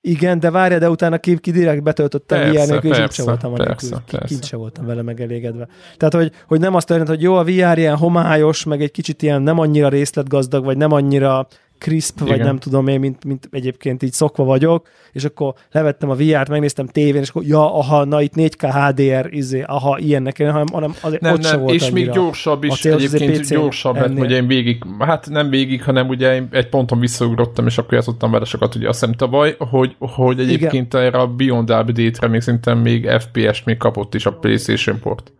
Igen, de várja, de utána ki, ki direkt betöltöttem Persze, VR nélkül, és persze, sem voltam persze, anélkül. Ki- persze. Kint sem voltam vele megelégedve. Tehát, hogy, hogy nem azt történt, hogy jó, a VR ilyen homályos, meg egy kicsit ilyen nem annyira részletgazdag, vagy nem annyira crisp, vagy Igen. nem tudom én, mint, mint egyébként így szokva vagyok, és akkor levettem a VR-t, megnéztem tévén, és akkor ja, aha, na itt 4K HDR, izé, aha, ilyennek hanem, hanem azért nem, ott sem nem, volt és még gyorsabb is, cél egyébként PC-n gyorsabb ennél. hogy én végig, hát nem végig, hanem ugye én egy ponton visszaugrottam, és akkor játszottam vele sokat, ugye azt hiszem tavaly, hogy, hogy egyébként Igen. erre a Beyond Update-re még szerintem még FPS még kapott is a PlayStation port.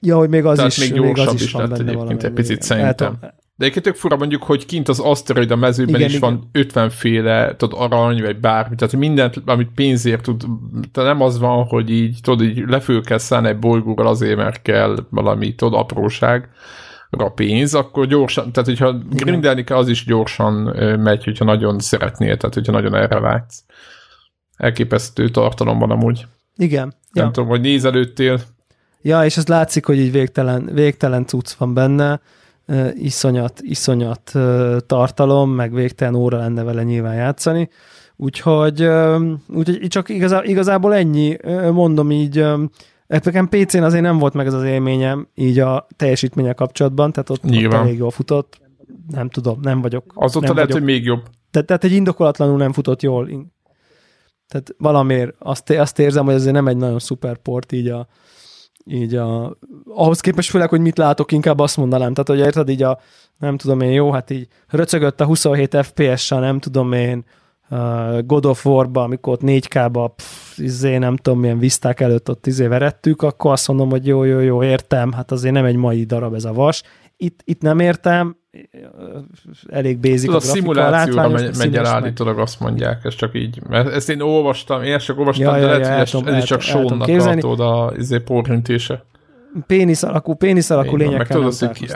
Ja, hogy még az Tehát is, még még, gyorsabb az is, is van lett benne egyébként egy picit igen. szerintem. El De egyébként tök fura mondjuk, hogy kint az aszteroida mezőben Igen, is igen. van 50 féle, tudod, arany, vagy bármi, tehát mindent, amit pénzért tud, tehát nem az van, hogy így, tudod, így kell szállni egy bolygóról azért, mert kell valami, tudod, apróság, pénz, akkor gyorsan, tehát hogyha grindelni kell, az is gyorsan megy, hogyha nagyon szeretnél, tehát hogyha nagyon erre vágysz. Elképesztő tartalom van amúgy. Igen. Nem Ja. tudom, hogy nézelődtél. Ja, és az látszik, hogy így végtelen, végtelen cucc van benne, iszonyat, iszonyat tartalom, meg végtelen óra lenne vele nyilván játszani. Úgyhogy, úgyhogy csak igazá, igazából ennyi, mondom így, um, nekem PC-n azért nem volt meg ez az élményem, így a teljesítménye kapcsolatban, tehát ott, ott Nyilván. elég jól futott. Nem tudom, nem vagyok. Azóta nem lehet, vagyok hogy még jobb. tehát, tehát egy indokolatlanul nem futott jól. Tehát valamiért azt, azt érzem, hogy ez nem egy nagyon szuper port így a, így a, ahhoz képest főleg, hogy mit látok, inkább azt mondanám. Tehát, hogy érted, így a, nem tudom én, jó, hát így röcögött a 27 FPS-sel, nem tudom én, uh, God of War-ba, amikor ott 4K-ba, pff, izé, nem tudom milyen viszták előtt ott izé verettük, akkor azt mondom, hogy jó, jó, jó, értem, hát azért nem egy mai darab ez a vas. Itt, itt nem értem, elég basic Tudod, a a szimulációra megy, meg megy el állítólag, azt mondják, ez csak így. Mert ezt én olvastam, én ezt csak olvastam, Ja, de ja, lehet, ja, hogy el ez, is csak képzelni. tartod a izé, porrintése. pénisz alakú, pénisz alakú Meg lényekkel tudod, nem hogy ki-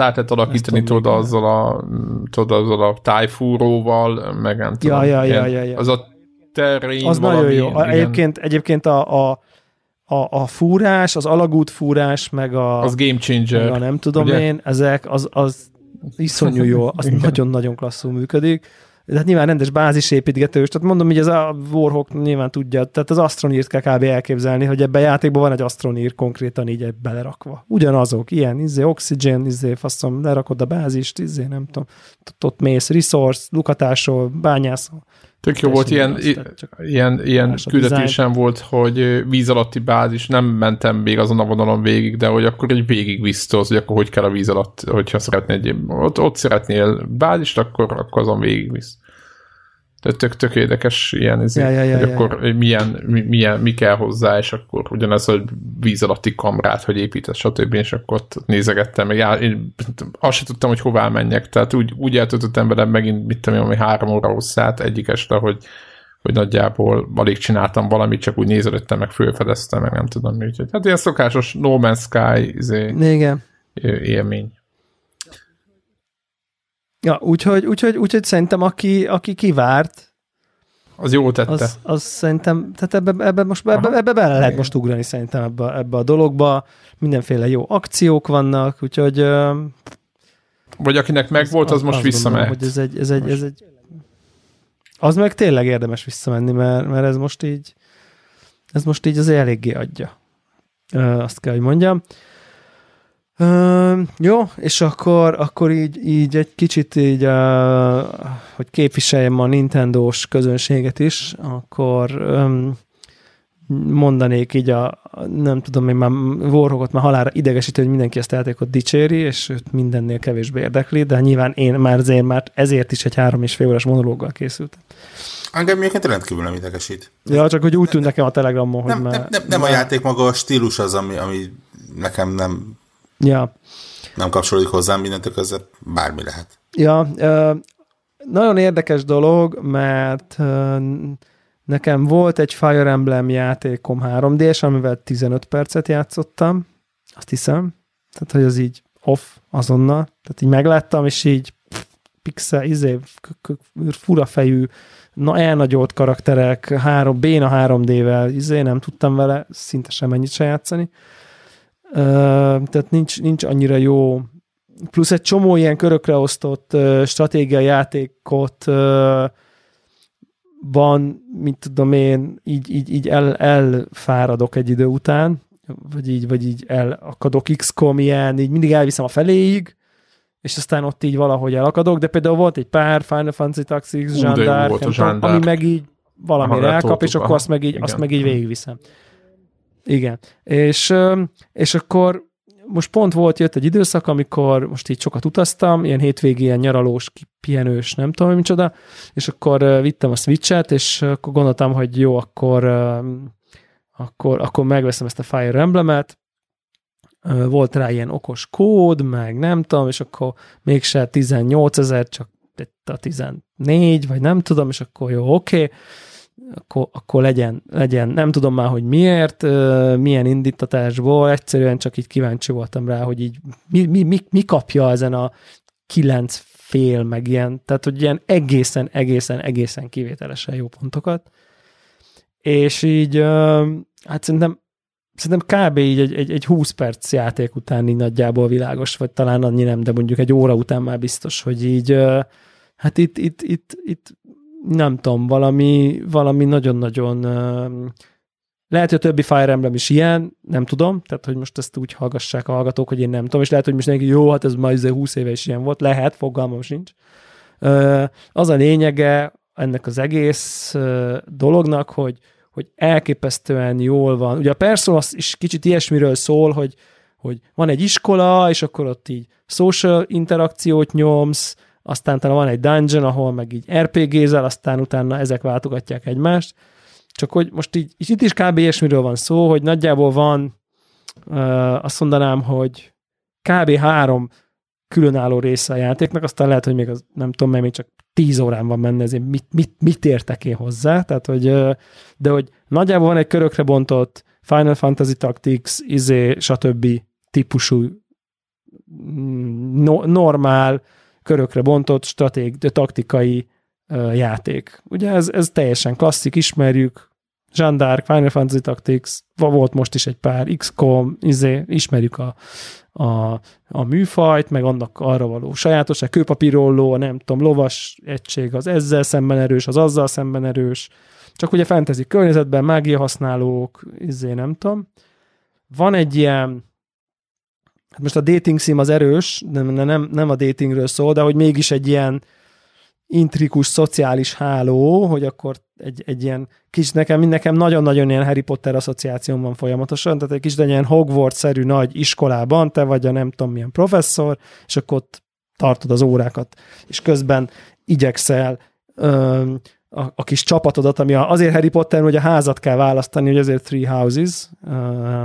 át lehet alakítani, Ezt tudod, azzal a, tudod, azzal a tájfúróval, meg nem tudom. ja, ja, ilyen- ja, ja. Az a terén Az valami, nagyon jó. Igen, egyébként, egyébként a, a, a, a fúrás, az alagút fúrás, meg a, az game meg changer. a nem tudom ugye? én, ezek, az, az iszonyú jó, az nagyon-nagyon klasszul működik. de hát nyilván rendes bázisépítgetős, tehát mondom, hogy ez a Warhawk nyilván tudja, tehát az Astronírt kell kb. elképzelni, hogy ebben a játékban van egy Astronír konkrétan így belerakva. Ugyanazok, ilyen, izé, Oxygen, izé, faszom, lerakod a bázist, izé, nem tudom, ott mész, resource, lukatásol, bányászol. Tök jó volt, ilyen, ilyen, ilyen küldetésem volt, hogy víz alatti bázis, nem mentem még azon a vonalon végig, de hogy akkor egy végig vissztoz, hogy akkor hogy kell a víz alatt, hogyha szeretnél egy, ott, ott szeretnél bázist, akkor, akkor azon végig visz. Tehát tök, tök érdekes ilyen, ez, ja, ja, ja, hogy ja, akkor ja. Milyen, mi, milyen, mi kell hozzá, és akkor ugyanez, hogy víz alatti kamrát, hogy épített, stb. És akkor ott nézegettem, meg já, én azt sem tudtam, hogy hová menjek, tehát úgy, úgy eltöltöttem vele megint, mit tudom, ami három óra hosszát egyik este, hogy, hogy nagyjából alig csináltam valamit, csak úgy nézelődtem, meg fölfedeztem, meg nem tudom mi. Úgyhogy, hát ilyen szokásos No Man's Sky izé, Igen. élmény. Ja, úgyhogy, úgyhogy, úgyhogy szerintem aki, aki kivárt, az jó tette. Az, az szerintem, tehát ebbe, ebbe, most, ebbe, ebbe bele lehet most ugrani szerintem ebbe, ebbe a dologba. Mindenféle jó akciók vannak, úgyhogy... Vagy akinek megvolt, az, az most visszamehet. hogy ez egy, ez egy, ez egy... Az meg tényleg érdemes visszamenni, mert, mert ez most így ez most így azért eléggé adja. Azt kell, hogy mondjam. Uh, jó, és akkor, akkor így, így egy kicsit így, uh, hogy képviseljem a Nintendo-s közönséget is, akkor um, mondanék így a, nem tudom, én már Warhawkot már halára idegesítő, hogy mindenki ezt játékot dicséri, és őt mindennél kevésbé érdekli, de nyilván én már azért, már ezért is egy három és fél órás monológgal készültem. Engem egyébként rendkívül nem idegesít. Ja, csak hogy úgy tűnt nekem a telegramon, hogy nem, már... Nem, nem, nem már... a játék maga, a stílus az, ami, ami nekem nem Ja. Nem kapcsolódik hozzám mindentől között, bármi lehet. Ja, nagyon érdekes dolog, mert nekem volt egy Fire Emblem játékom 3D-s, amivel 15 percet játszottam, azt hiszem. Tehát, hogy az így off azonnal. Tehát így megláttam, és így pixel, izé, fura fejű, na, elnagyolt karakterek, három, béna 3D-vel, izé, nem tudtam vele szinte semennyit se játszani tehát nincs, nincs annyira jó. Plusz egy csomó ilyen körökre osztott uh, stratégiai játékot uh, van, mint tudom én, így, így, így el, elfáradok egy idő után, vagy így, vagy így elakadok XCOM ilyen, így mindig elviszem a feléig, és aztán ott így valahogy elakadok, de például volt egy pár Final Fantasy Tactics, Zsandár, ami meg így valamire elkap, és akkor azt meg így, azt meg így végigviszem. Igen. És, és akkor most pont volt, jött egy időszak, amikor most így sokat utaztam, ilyen hétvégi, ilyen nyaralós, pihenős, nem tudom, micsoda, és akkor vittem a Switch-et, és akkor gondoltam, hogy jó, akkor, akkor, akkor megveszem ezt a Fire Emblem-et, volt rá ilyen okos kód, meg nem tudom, és akkor mégse 18 ezer, csak a 14, vagy nem tudom, és akkor jó, oké. Okay akkor, akkor legyen, legyen, nem tudom már, hogy miért, milyen indítatásból, egyszerűen csak így kíváncsi voltam rá, hogy így mi, mi, mi, mi kapja ezen a kilenc fél, meg ilyen, tehát hogy ilyen egészen, egészen, egészen kivételesen jó pontokat. És így, hát szerintem, szerintem kb. így egy, egy, egy 20 perc játék után így nagyjából világos, vagy talán annyi nem, de mondjuk egy óra után már biztos, hogy így, hát itt, itt, itt, itt nem tudom, valami, valami nagyon-nagyon lehet, hogy a többi Fire Emblem is ilyen, nem tudom, tehát hogy most ezt úgy hallgassák a hallgatók, hogy én nem tudom, és lehet, hogy most neki jó, hát ez már 20 éve is ilyen volt, lehet, fogalmam sincs. Az a lényege ennek az egész dolognak, hogy, hogy elképesztően jól van. Ugye a Persona is kicsit ilyesmiről szól, hogy, hogy van egy iskola, és akkor ott így social interakciót nyomsz, aztán talán van egy dungeon, ahol meg így RPG-zel, aztán utána ezek váltogatják egymást. Csak hogy most így, itt is kb. ilyesmiről van szó, hogy nagyjából van, uh, azt mondanám, hogy kb. három különálló része a játéknak, aztán lehet, hogy még az, nem tudom, mert még csak tíz órán van menne, ezért mit, mit, mit értek én hozzá, tehát, hogy, de hogy nagyjából van egy körökre bontott Final Fantasy Tactics, izé, stb. típusú mm, no, normál, körökre bontott stratég, taktikai uh, játék. Ugye ez, ez teljesen klasszik, ismerjük, Jean d'Arc, Final Fantasy Tactics, volt most is egy pár, XCOM, izé, ismerjük a, a, a műfajt, meg annak arra való sajátosság, kőpapírolló, nem tudom, lovas egység az ezzel szemben erős, az azzal szemben erős, csak ugye fantasy környezetben, mágia használók, izé nem tudom. Van egy ilyen, hát most a dating sim az erős, nem, nem, nem a datingről szól, de hogy mégis egy ilyen intrikus szociális háló, hogy akkor egy, egy ilyen kis, nekem, nekem nagyon-nagyon ilyen Harry Potter asszociációm van folyamatosan, tehát egy kis, de ilyen Hogwarts-szerű nagy iskolában, te vagy a nem tudom milyen professzor, és akkor ott tartod az órákat, és közben igyekszel ö, a, a kis csapatodat, ami azért Harry Potter, hogy a házat kell választani, hogy azért Three Houses, ö,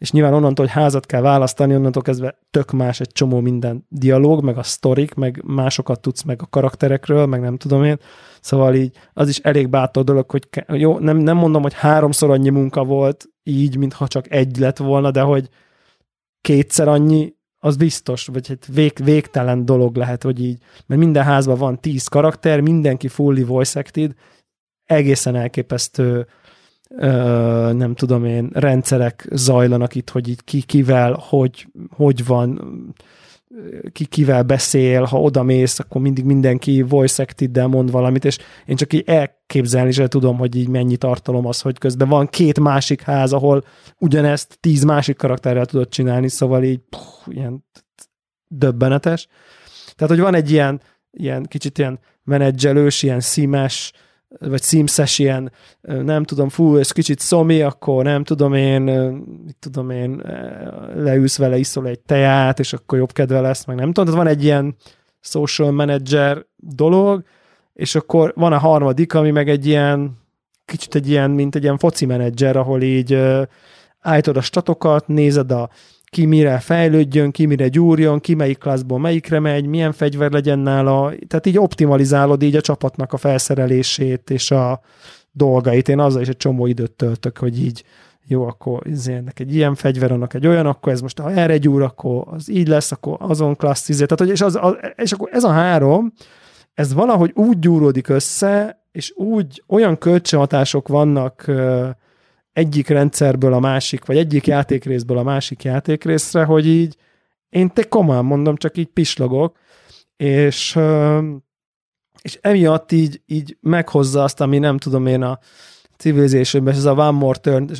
és nyilván onnantól, hogy házat kell választani, onnantól kezdve tök más egy csomó minden dialóg, meg a sztorik, meg másokat tudsz meg a karakterekről, meg nem tudom én. Szóval így az is elég bátor dolog, hogy jó, nem, nem mondom, hogy háromszor annyi munka volt így, mintha csak egy lett volna, de hogy kétszer annyi, az biztos, vagy hát vég, végtelen dolog lehet, hogy így, mert minden házban van tíz karakter, mindenki fully voice acted, egészen elképesztő ö, nem tudom én, rendszerek zajlanak itt, hogy itt ki kivel, hogy, hogy van, ki kivel beszél, ha oda mész, akkor mindig mindenki voice acted mond valamit, és én csak így elképzelni sem tudom, hogy így mennyi tartalom az, hogy közben van két másik ház, ahol ugyanezt tíz másik karakterrel tudod csinálni, szóval így puh, ilyen döbbenetes. Tehát, hogy van egy ilyen, ilyen kicsit ilyen menedzselős, ilyen szímes, vagy Sims-es ilyen, nem tudom, fú, ez kicsit szomi, akkor nem tudom én, mit tudom én, leülsz vele, iszol egy teját, és akkor jobb kedve lesz, meg nem tudom, tehát van egy ilyen social manager dolog, és akkor van a harmadik, ami meg egy ilyen, kicsit egy ilyen, mint egy ilyen foci menedzser, ahol így állítod a statokat, nézed a ki mire fejlődjön, ki mire gyúrjon, ki melyik klaszból melyikre megy, milyen fegyver legyen nála, tehát így optimalizálod így a csapatnak a felszerelését és a dolgait. Én azzal is egy csomó időt töltök, hogy így jó, akkor ennek egy ilyen fegyver, annak egy olyan, akkor ez most ha erre gyúr, akkor az így lesz, akkor azon klassz, izé. tehát, hogy és, az, az, és akkor ez a három, ez valahogy úgy gyúródik össze, és úgy olyan kölcsönhatások vannak egyik rendszerből a másik, vagy egyik játékrészből a másik játékrészre, hogy így én te komolyan mondom, csak így pislogok, és, és emiatt így, így meghozza azt, ami nem tudom én a Civilization-ben, ez a One More Turn,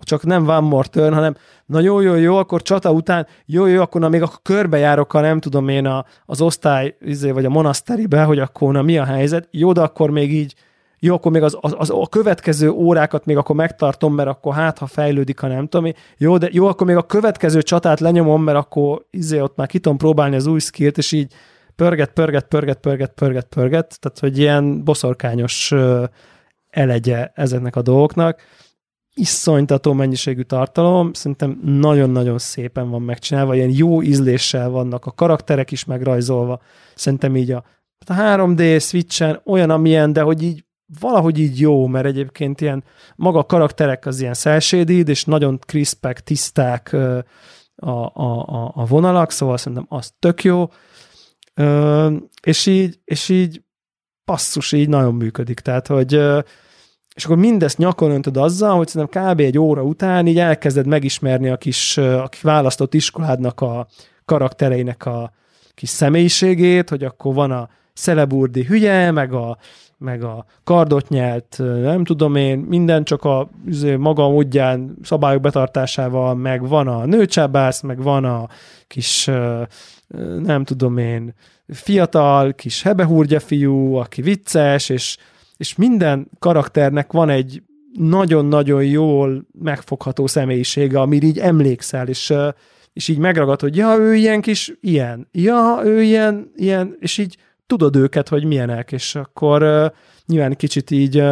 csak nem One More Turn, hanem na jó, jó, jó, akkor csata után, jó, jó, akkor na még akkor körbejárok, ha nem tudom én a, az osztály, izé, vagy a monaszteribe, hogy akkor na mi a helyzet, jó, de akkor még így jó, akkor még az, az, az, a következő órákat még akkor megtartom, mert akkor hát, ha fejlődik, ha nem tudom, jó, de jó, akkor még a következő csatát lenyomom, mert akkor izé ott már ki tudom próbálni az új skillt, és így pörget, pörget, pörget, pörget, pörget, pörget, tehát hogy ilyen boszorkányos elegye ezeknek a dolgoknak. Iszonytató mennyiségű tartalom, szerintem nagyon-nagyon szépen van megcsinálva, ilyen jó ízléssel vannak a karakterek is megrajzolva. Szerintem így a, a 3D Switchen olyan, amilyen, de hogy így valahogy így jó, mert egyébként ilyen maga a karakterek az ilyen szelsédíd, és nagyon kriszpek, tiszták a, a, a, a vonalak, szóval szerintem az tök jó, és így, és így passzus így nagyon működik, tehát, hogy és akkor mindezt nyakon öntöd azzal, hogy szerintem kb. egy óra után így elkezded megismerni a kis, a választott iskoládnak a karaktereinek a kis személyiségét, hogy akkor van a szeleburdi hülye, meg a meg a kardot nyelt, nem tudom én, minden csak a izé, maga módján szabályok betartásával, meg van a nőcsábász, meg van a kis, nem tudom én, fiatal, kis hebehúrgya fiú, aki vicces, és, és minden karakternek van egy nagyon-nagyon jól megfogható személyisége, amire így emlékszel, és, és így megragad, hogy ja, ő ilyen kis ilyen, ja, ő ilyen, ilyen, és így tudod őket, hogy milyenek, és akkor uh, nyilván kicsit így,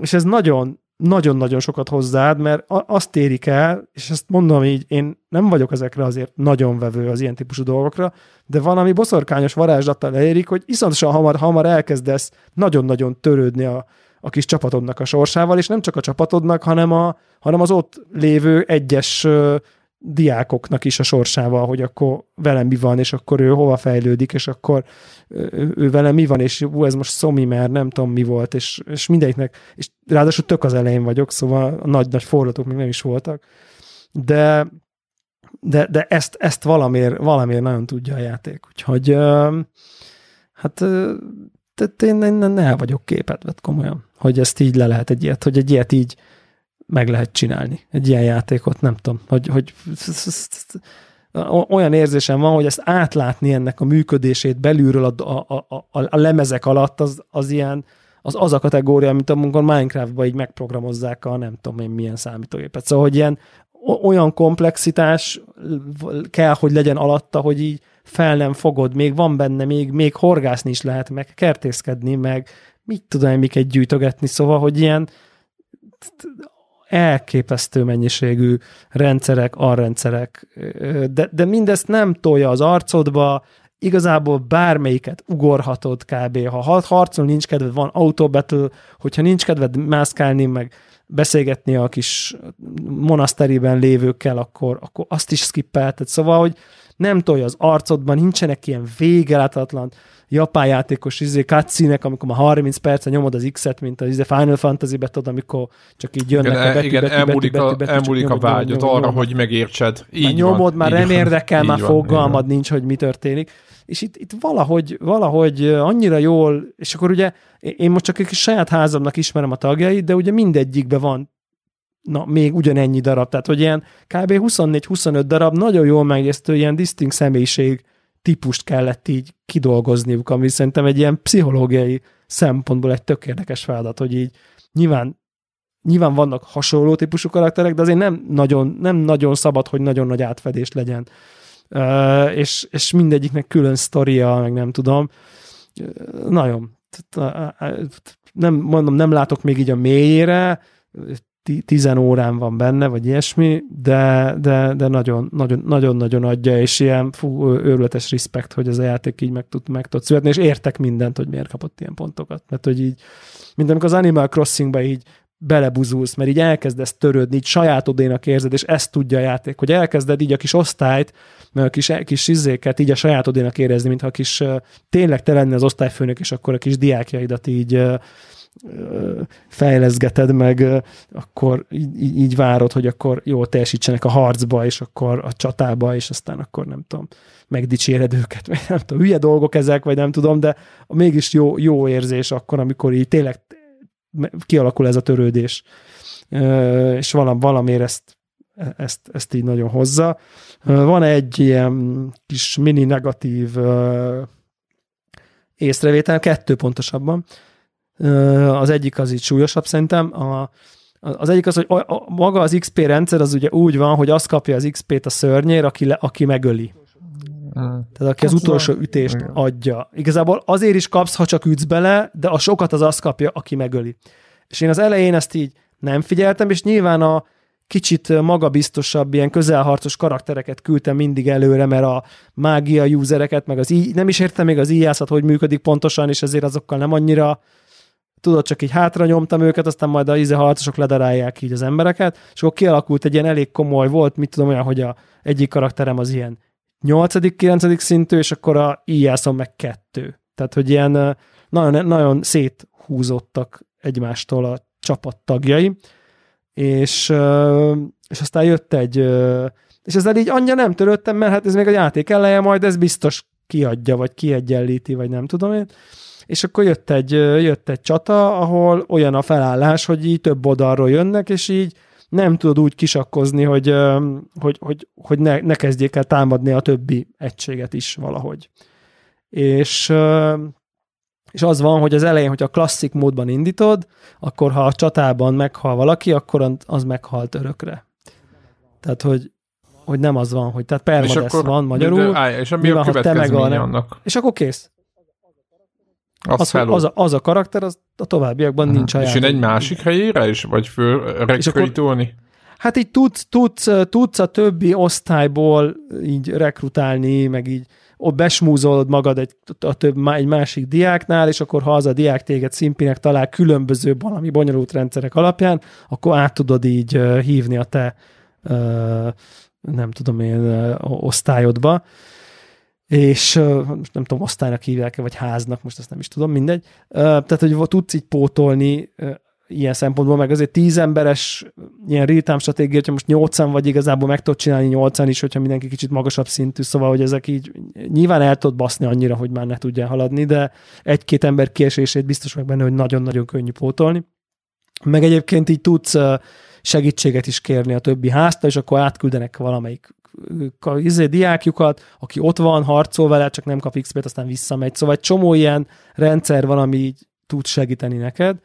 és ez nagyon, nagyon-nagyon sokat hozzáad, mert azt érik el, és ezt mondom így, én nem vagyok ezekre azért nagyon vevő az ilyen típusú dolgokra, de valami boszorkányos varázslattal leérik, hogy iszonyatosan hamar, hamar elkezdesz nagyon-nagyon törődni a, a kis csapatodnak a sorsával, és nem csak a csapatodnak, hanem, a, hanem az ott lévő egyes diákoknak is a sorsával, hogy akkor velem mi van, és akkor ő hova fejlődik, és akkor ő, ő velem mi van, és ú, ez most szomi, mert nem tudom mi volt, és, és mindegyiknek, és ráadásul tök az elején vagyok, szóval a nagy-nagy fordulatok még nem is voltak, de de, de ezt, ezt valamiért, valamiért nagyon tudja a játék, úgyhogy hát tehát én, én el vagyok képedve komolyan, hogy ezt így le lehet egy ilyet, hogy egy ilyet így meg lehet csinálni. Egy ilyen játékot, nem tudom, hogy, hogy olyan érzésem van, hogy ezt átlátni ennek a működését belülről a, a, a, a lemezek alatt, az, az ilyen, az az a kategória, amit amikor Minecraftban így megprogramozzák a nem tudom én milyen számítógépet. Szóval, hogy ilyen olyan komplexitás kell, hogy legyen alatta, hogy így fel nem fogod, még van benne, még, még horgászni is lehet, meg kertészkedni, meg mit tudom én, miket gyűjtögetni, szóval, hogy ilyen elképesztő mennyiségű rendszerek, arrendszerek, de, de mindezt nem tolja az arcodba, igazából bármelyiket ugorhatod kb. Ha harcol nincs kedved, van autobattle, hogyha nincs kedved mászkálni, meg beszélgetni a kis monaszteriben lévőkkel, akkor, akkor azt is skippelted. Szóval, hogy nem tolja az arcodban, nincsenek ilyen végeláthatlan japán játékos izé, cutscene amikor már 30 percen nyomod az X-et, mint az izé Final Fantasy-be, tudod, amikor csak így jönnek igen, a betű, igen, betű, elmúlik betű, betű, betű, elmúlik a vágyat arra, nyomod. hogy megértsed. Így már nyomod, van, már nem érdekel, már van, fogalmad nincs, hogy mi történik. És itt, itt valahogy, valahogy annyira jól, és akkor ugye én most csak egy saját házamnak ismerem a tagjait, de ugye mindegyikben van na, még ugyanennyi darab, tehát hogy ilyen kb. 24-25 darab nagyon jól megjegyeztő ilyen distinct személyiség típust kellett így kidolgozniuk, ami szerintem egy ilyen pszichológiai szempontból egy tök érdekes feladat, hogy így nyilván nyilván vannak hasonló típusú karakterek, de azért nem nagyon, nem nagyon szabad, hogy nagyon nagy átfedés legyen. Uh, és, és mindegyiknek külön sztoria, meg nem tudom. Nagyon. Nem, mondom, nem látok még így a mélyére, tizen órán van benne, vagy ilyesmi, de, de, de nagyon, nagyon, nagyon, nagyon adja, és ilyen fú, őrületes respekt, hogy ez a játék így meg tud, meg tud születni, és értek mindent, hogy miért kapott ilyen pontokat. Mert hogy így, mint amikor az Animal Crossingba így belebuzulsz, mert így elkezdesz törődni, így sajátodénak érzed, és ezt tudja a játék, hogy elkezded így a kis osztályt, a kis, kis izzéket így a sajátodénak érezni, mintha a kis tényleg te lenne az osztályfőnök, és akkor a kis diákjaidat így fejleszgeted meg, akkor így, így várod, hogy akkor jól teljesítsenek a harcba, és akkor a csatába, és aztán akkor nem tudom, megdicséred őket, vagy nem tudom, hülye dolgok ezek, vagy nem tudom, de mégis jó, jó érzés akkor, amikor így tényleg kialakul ez a törődés, és valam, valamiért ezt, ezt, ezt így nagyon hozza. Van egy ilyen kis mini negatív észrevétel, kettő pontosabban, az egyik az így súlyosabb szerintem. A, az egyik az, hogy a, a, maga az XP rendszer az ugye úgy van, hogy azt kapja az XP-t a szörnyér, aki, le, aki megöli. Tehát aki az utolsó ütést adja. Igazából azért is kapsz, ha csak ütsz bele, de a sokat az azt kapja, aki megöli. És én az elején ezt így nem figyeltem, és nyilván a kicsit magabiztosabb, ilyen közelharcos karaktereket küldtem mindig előre, mert a mágia usereket, meg az í- nem is értem még az íjászat, hogy működik pontosan, és ezért azokkal nem annyira tudod, csak így hátra nyomtam őket, aztán majd a íze harcosok ledarálják így az embereket, és akkor kialakult egy ilyen elég komoly volt, mit tudom olyan, hogy a egyik karakterem az ilyen 8.-9. szintű, és akkor a íjászom meg kettő. Tehát, hogy ilyen nagyon, nagyon széthúzottak egymástól a csapat tagjai, és, és aztán jött egy, és ezzel így annyira nem törődtem, mert hát ez még a játék eleje, majd ez biztos kiadja, vagy kiegyenlíti, vagy nem tudom én és akkor jött egy, jött egy csata, ahol olyan a felállás, hogy így több oldalról jönnek, és így nem tudod úgy kisakkozni, hogy, hogy, hogy, hogy ne, ne kezdjék el támadni a többi egységet is valahogy. És, és az van, hogy az elején, hogy a klasszik módban indítod, akkor ha a csatában meghal valaki, akkor az meghalt örökre. Tehát, hogy, hogy nem az van, hogy tehát permadesz van magyarul. De, áj, és mi a következménye annak? És akkor kész. Az, az, az, a, az a karakter, az a továbbiakban nincs a És én egy másik helyére is? Vagy föl rekrutálni? Hát így tudsz, tudsz, tudsz a többi osztályból így rekrutálni, meg így ott besmúzolod magad egy, a több, egy másik diáknál, és akkor ha az a diák téged szimpinek talál különböző valami bonyolult rendszerek alapján, akkor át tudod így hívni a te nem tudom én, osztályodba, és most nem tudom, osztálynak hívják vagy háznak, most ezt nem is tudom, mindegy. Tehát, hogy tudsz így pótolni ilyen szempontból, meg azért tíz emberes ilyen real-time stratégia, hogyha most nyolcan vagy igazából meg tudod csinálni nyolcan is, hogyha mindenki kicsit magasabb szintű, szóval, hogy ezek így nyilván el tudod baszni annyira, hogy már ne tudjál haladni, de egy-két ember kiesését biztos meg benne, hogy nagyon-nagyon könnyű pótolni. Meg egyébként így tudsz segítséget is kérni a többi házta, és akkor átküldenek valamelyik izé, diákjukat, aki ott van, harcol vele, csak nem kap XP-t, aztán visszamegy. Szóval egy csomó ilyen rendszer van, ami így tud segíteni neked.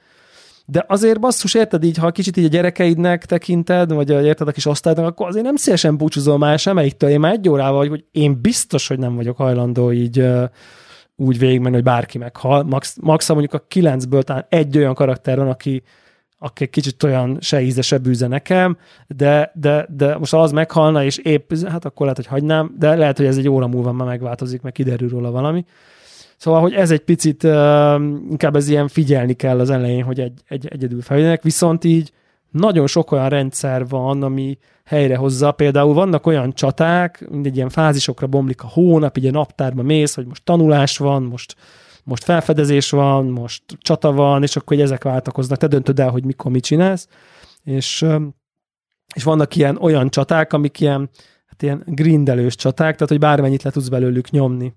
De azért basszus, érted így, ha kicsit így a gyerekeidnek tekinted, vagy érted a kis osztálynak, akkor azért nem szívesen búcsúzol már semmelyiktől. Én már egy órával vagy, hogy én biztos, hogy nem vagyok hajlandó így úgy végigmenni, hogy bárki meghal. Max, max mondjuk a kilencből talán egy olyan karakter van, aki, aki kicsit olyan se íze, se bűze nekem, de, de, de most az meghalna, és épp, hát akkor lehet, hogy hagynám, de lehet, hogy ez egy óra múlva már megváltozik, meg kiderül róla valami. Szóval, hogy ez egy picit uh, inkább ez ilyen figyelni kell az elején, hogy egy, egy egyedül felvegyenek, viszont így nagyon sok olyan rendszer van, ami helyrehozza. Például vannak olyan csaták, mindegy ilyen fázisokra bomlik a hónap, így a naptárba mész, hogy most tanulás van, most, most felfedezés van, most csata van, és akkor hogy ezek váltakoznak. Te döntöd el, hogy mikor mit csinálsz. És, és vannak ilyen olyan csaták, amik ilyen, hát ilyen grindelős csaták, tehát hogy bármennyit le tudsz belőlük nyomni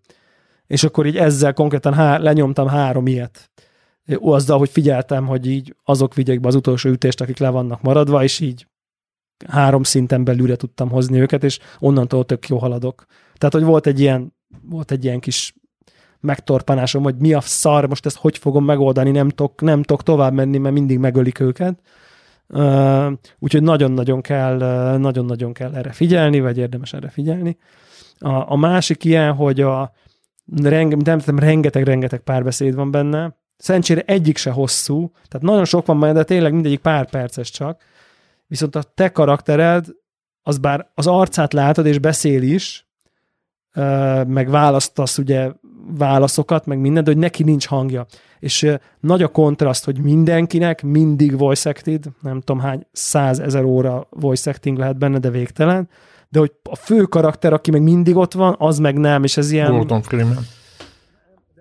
és akkor így ezzel konkrétan há- lenyomtam három ilyet. Azzal, hogy figyeltem, hogy így azok vigyék be az utolsó ütést, akik le vannak maradva, és így három szinten belülre tudtam hozni őket, és onnantól tök jó haladok. Tehát, hogy volt egy ilyen, volt egy ilyen kis megtorpanásom, hogy mi a szar, most ezt hogy fogom megoldani, nem tudok, nem tudok tovább menni, mert mindig megölik őket. Úgyhogy nagyon-nagyon kell, nagyon-nagyon kell erre figyelni, vagy érdemes erre figyelni. A, a másik ilyen, hogy a, rengeteg-rengeteg párbeszéd van benne. Szerencsére egyik se hosszú, tehát nagyon sok van benne, de tényleg mindegyik pár perces csak. Viszont a te karaktered, az bár az arcát látod és beszél is, meg választasz ugye válaszokat, meg minden, de hogy neki nincs hangja. És nagy a kontraszt, hogy mindenkinek mindig voice acted, nem tudom hány százezer óra voice acting lehet benne, de végtelen, de hogy a fő karakter, aki meg mindig ott van, az meg nem, és ez ilyen... Gordon Freeman.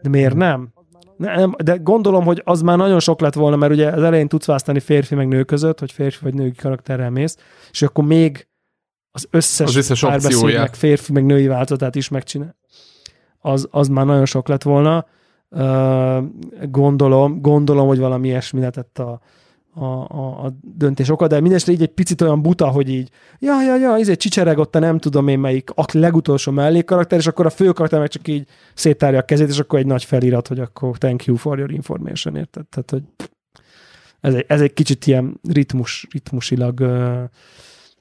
De miért nem? nem? De gondolom, hogy az már nagyon sok lett volna, mert ugye az elején tudsz választani férfi meg nő között, hogy férfi vagy női karakterrel mész, és akkor még az összes, az összes opcióját. férfi meg női változatát is megcsinál. Az, az már nagyon sok lett volna. Gondolom, gondolom, hogy valami ilyesmi lehetett a, a, a, a döntés oka, de mindestre így egy picit olyan buta, hogy így, ja, ja, ja, egy csicsereg ott a nem tudom én melyik a legutolsó mellékkarakter, és akkor a fő karakter meg csak így széttárja a kezét, és akkor egy nagy felirat, hogy akkor thank you for your information, érted? Tehát, hogy ez egy, ez egy kicsit ilyen ritmus, ritmusilag,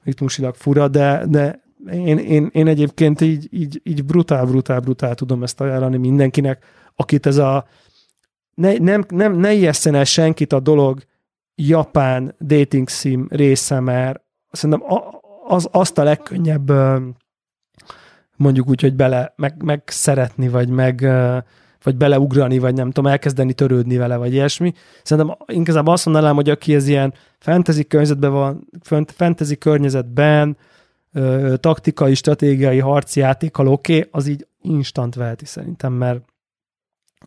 ritmusilag fura, de, de én, én, én egyébként így, így, így brutál, brutál, brutál tudom ezt ajánlani mindenkinek, akit ez a ne, nem, nem, ne ijesszen el senkit a dolog, japán dating sim része, mert szerintem az, azt a legkönnyebb mondjuk úgy, hogy bele meg, meg szeretni, vagy meg vagy beleugrani, vagy nem tudom, elkezdeni törődni vele, vagy ilyesmi. Szerintem inkább azt mondanám, hogy aki ez ilyen fantasy környezetben van, fantasy környezetben, taktikai, stratégiai, harci játékkal oké, okay, az így instant veheti szerintem, mert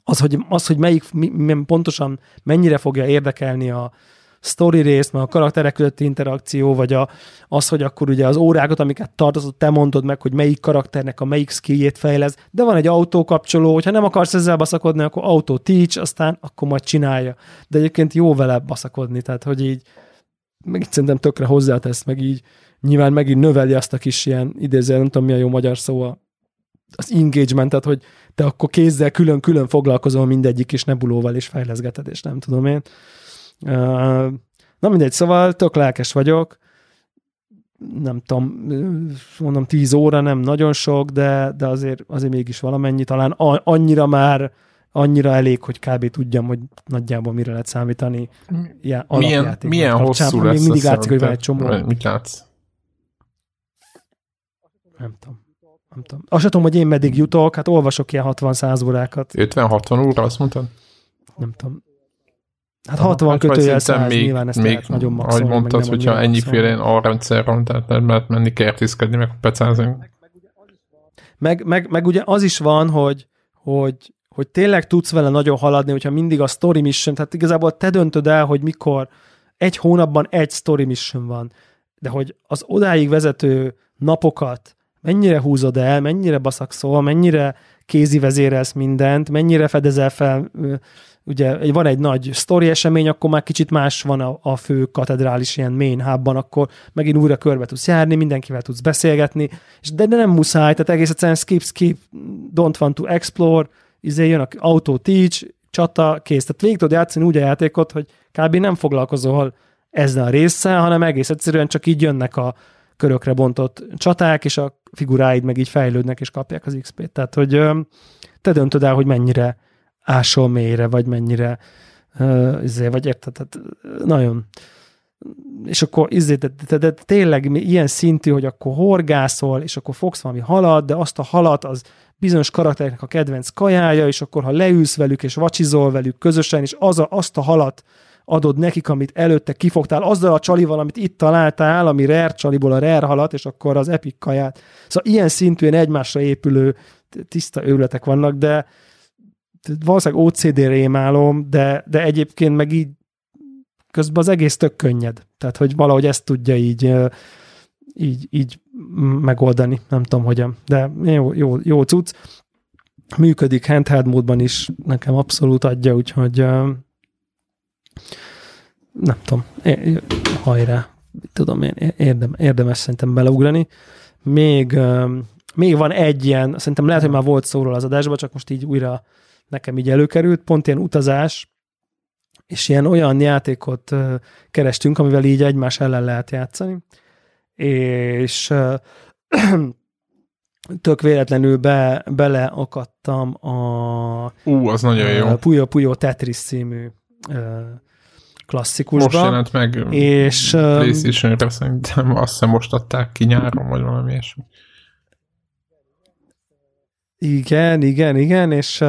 az, hogy, az, hogy melyik, mi, pontosan mennyire fogja érdekelni a, story részt, meg a karakterek közötti interakció, vagy a, az, hogy akkor ugye az órákat, amiket tartasz, te mondod meg, hogy melyik karakternek a melyik skilljét fejlesz, de van egy autó kapcsoló, hogyha nem akarsz ezzel baszakodni, akkor autó teach, aztán akkor majd csinálja. De egyébként jó vele baszakodni, tehát hogy így meg szerintem tökre hozzátesz, meg így nyilván megint növeli azt a kis ilyen idéző, nem tudom mi a jó magyar szó, az engagementet, hogy te akkor kézzel külön-külön foglalkozol mindegyik kis nebulóval, és fejleszgeted, és nem tudom én. Na mindegy, szóval tök lelkes vagyok, nem tudom, mondom, tíz óra nem nagyon sok, de, de azért, azért mégis valamennyi, talán annyira már annyira elég, hogy kb. tudjam, hogy nagyjából mire lehet számítani. Ja, milyen milyen hosszú lesz Még mindig látszik, hogy van egy csomó. Mit látsz? Nem tudom. Nem tudom. Azt tudom, hogy én meddig jutok, hát olvasok ilyen 60-100 órákat. 50-60 óra, azt mondtad? Nem tudom. Hát 60 Hát, kötőjel szerintem 100, nyilván ezt még, nagyon ahogy maxolni. meg mondtad, hogyha annyira ennyi maxolni. féle a rendszerben, tehát nem lehet menni kertészkedni, meg pecázni. Meg, meg, meg ugye az is van, hogy, hogy, hogy tényleg tudsz vele nagyon haladni, hogyha mindig a story mission, tehát igazából te döntöd el, hogy mikor egy hónapban egy story mission van, de hogy az odáig vezető napokat mennyire húzod el, mennyire baszakszol, mennyire kézi vezérelsz mindent, mennyire fedezel fel, ugye van egy nagy sztori esemény, akkor már kicsit más van a, a fő katedrális ilyen main hubban, akkor megint újra körbe tudsz járni, mindenkivel tudsz beszélgetni, és de, de nem muszáj, tehát egész egyszerűen skip, skip, don't want to explore, izé jön a auto teach, csata, kész. Tehát végig tudod játszani úgy a játékot, hogy kb. nem foglalkozol ezzel a résszel, hanem egész egyszerűen csak így jönnek a körökre bontott csaták, és a figuráid meg így fejlődnek, és kapják az XP-t. Tehát, hogy te döntöd el, hogy mennyire ásol mélyre, vagy mennyire izé, vagy érted, tehát nagyon és akkor izé, de, de, de, tényleg ilyen szintű, hogy akkor horgászol, és akkor fogsz valami halat, de azt a halat az bizonyos karaktereknek a kedvenc kajája, és akkor ha leülsz velük, és vacsizol velük közösen, és az a, azt a halat adod nekik, amit előtte kifogtál, azzal a csalival, amit itt találtál, ami rare csaliból a rare halat, és akkor az epic kaját. Szóval ilyen szintűen egymásra épülő tiszta őrületek vannak, de valószínűleg OCD rémálom, de, de egyébként meg így közben az egész tök könnyed. Tehát, hogy valahogy ezt tudja így, így, így megoldani. Nem tudom hogyan, de jó, jó, jó cucc. Működik handheld módban is, nekem abszolút adja, úgyhogy nem tudom, é- hajrá, tudom én, érdem, érdemes szerintem beleugrani. Még, még van egy ilyen, szerintem lehet, hogy már volt szóról az adásban, csak most így újra nekem így előkerült, pont ilyen utazás, és ilyen olyan játékot kerestünk, amivel így egymás ellen lehet játszani, és tök véletlenül be, beleakadtam a Ú, az nagyon jó. Puyo Puyo Tetris című klasszikusba. Most jelent meg és, PlayStation-re szerintem, azt hiszem most adták ki nyáron, vagy valami ilyesmi. Igen, igen, igen, és,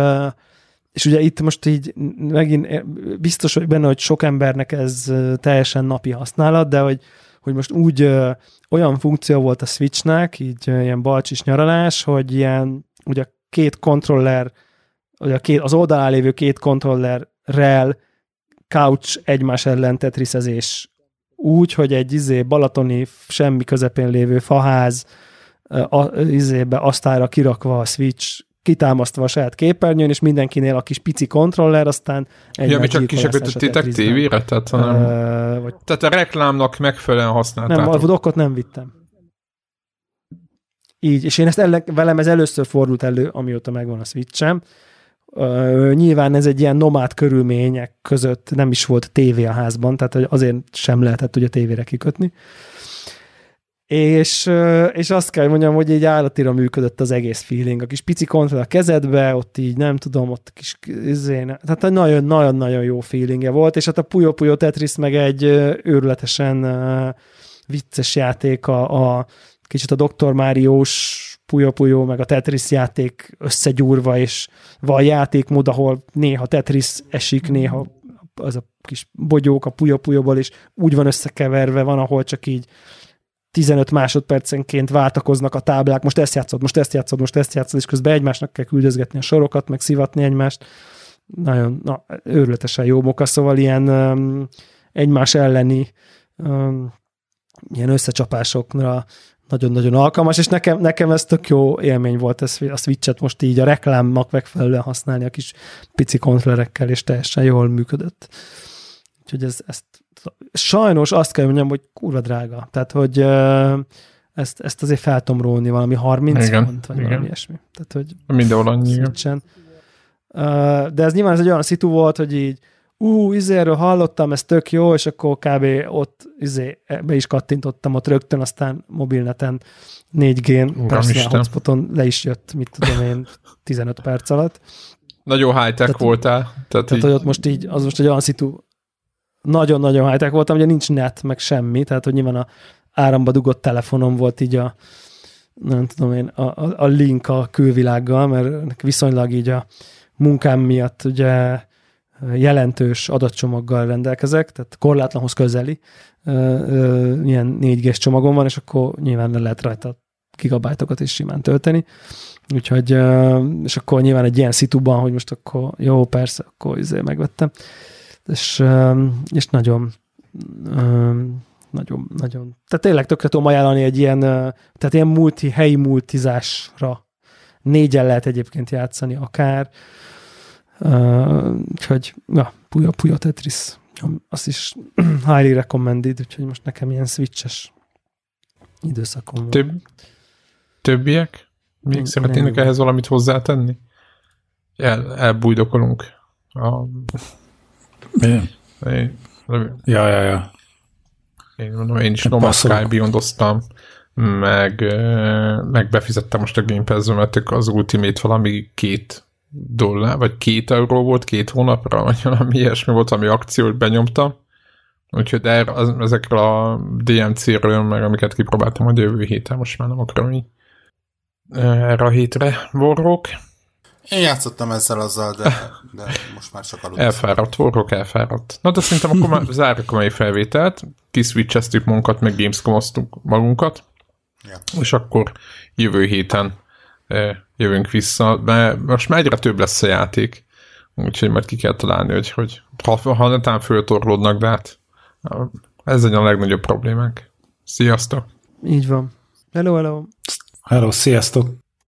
és ugye itt most így megint biztos vagyok benne, hogy sok embernek ez teljesen napi használat, de hogy, hogy most úgy olyan funkció volt a Switchnek, így ilyen balcsis nyaralás, hogy ilyen ugye két kontroller, ugye a két, az oldalán lévő két kontrollerrel couch egymás ellen tetrisezés úgy, hogy egy izé balatoni semmi közepén lévő faház a, izébe asztályra kirakva a Switch kitámasztva a saját képernyőn, és mindenkinél a kis pici kontroller, aztán egy Ja, mi csak Tetrisben. tévére? Tehát, hanem, Ö, vagy tehát a reklámnak megfelelően nem, használtátok. a dokkot nem vittem. Így, és én ezt ellen, velem ez először fordult elő, amióta megvan a Switchem. Nyilván ez egy ilyen nomád körülmények között nem is volt tévé a házban, tehát azért sem lehetett ugye tévére kikötni. És, és azt kell mondjam, hogy egy állatira működött az egész feeling. A kis pici kontroll a kezedbe, ott így nem tudom, ott kis izén, tehát nagyon-nagyon-nagyon jó feelingje volt, és hát a Puyo Puyo Tetris meg egy őrületesen vicces játék, a, a kicsit a Dr. Máriós Puyo Puyo, meg a Tetris játék összegyúrva, és van játékmód, ahol néha Tetris esik, néha az a kis bogyók a Puyo Puyoból, és úgy van összekeverve, van, ahol csak így 15 másodpercenként váltakoznak a táblák, most ezt játszod, most ezt játszod, most ezt játszod, és közben egymásnak kell küldözgetni a sorokat, meg szivatni egymást. Nagyon, na, őrületesen jó moka, szóval ilyen um, egymás elleni um, ilyen összecsapásokra nagyon-nagyon alkalmas, és nekem, nekem ez tök jó élmény volt ez, a Switch-et most így a reklámnak megfelelően használni a kis pici kontrollerekkel, és teljesen jól működött. Úgyhogy ez, ezt sajnos azt kell mondjam, hogy kurva drága. Tehát, hogy ezt, ezt azért fel tudom róni valami 30 Igen, font, vagy igen. valami ilyesmi. Tehát, hogy Mindenhol annyi. de ez nyilván ez egy olyan szitu volt, hogy így ú, izéről hallottam, ez tök jó, és akkor kb. ott izé, be is kattintottam ott rögtön, aztán mobilneten 4G-n, Uram personal Isten. hotspoton le is jött, mit tudom én, 15 perc alatt. Nagyon high-tech Tehát- voltál. Tehát, Tehát, így, hogy ott most így, az most egy olyan szitu, nagyon-nagyon high voltam, ugye nincs net, meg semmi, tehát hogy nyilván a áramba dugott telefonom volt így a, nem tudom én, a, a, a link a külvilággal, mert viszonylag így a munkám miatt ugye jelentős adatcsomaggal rendelkezek, tehát korlátlanhoz közeli ilyen 4G-s csomagom van, és akkor nyilván le lehet rajta gigabájtokat is simán tölteni. Úgyhogy, és akkor nyilván egy ilyen szituban, hogy most akkor jó, persze, akkor izé megvettem. És, és nagyon, nagyon, nagyon, tehát tényleg tökre tudom ajánlani egy ilyen, tehát ilyen multi, helyi multizásra négyen lehet egyébként játszani akár, úgyhogy, ja, Puyo Puyo Tetris, azt is highly recommended, úgyhogy most nekem ilyen switches időszakom van. Több, többiek? Még szeretnének ehhez valamit hozzátenni? El, elbújdokolunk. A... Én? Én, ja, ja, ja. Én mondom, én is No Man's Sky beyond meg, meg befizettem most a Game pass mert az Ultimate valami két dollár, vagy két euró volt két hónapra, vagy valami ilyesmi volt, ami akciót benyomtam. Úgyhogy de az, ezekről a DMC-ről, meg amiket kipróbáltam a jövő héten, most már nem akarom így erre a hétre borrók. Én játszottam ezzel azzal, de, de most már csak aludtam. Elfáradt, borrók elfáradt. Na de szerintem akkor már zárjuk a mai felvételt, kiswitcheztük magunkat, meg gamescom magunkat, ja. és akkor jövő héten jövünk vissza, mert most már egyre több lesz a játék, úgyhogy majd ki kell találni, hogy, hogy ha, ha netán föltorlódnak, de hát ez egy a legnagyobb problémánk. Sziasztok! Így van. Hello, hello! Hello, sziasztok!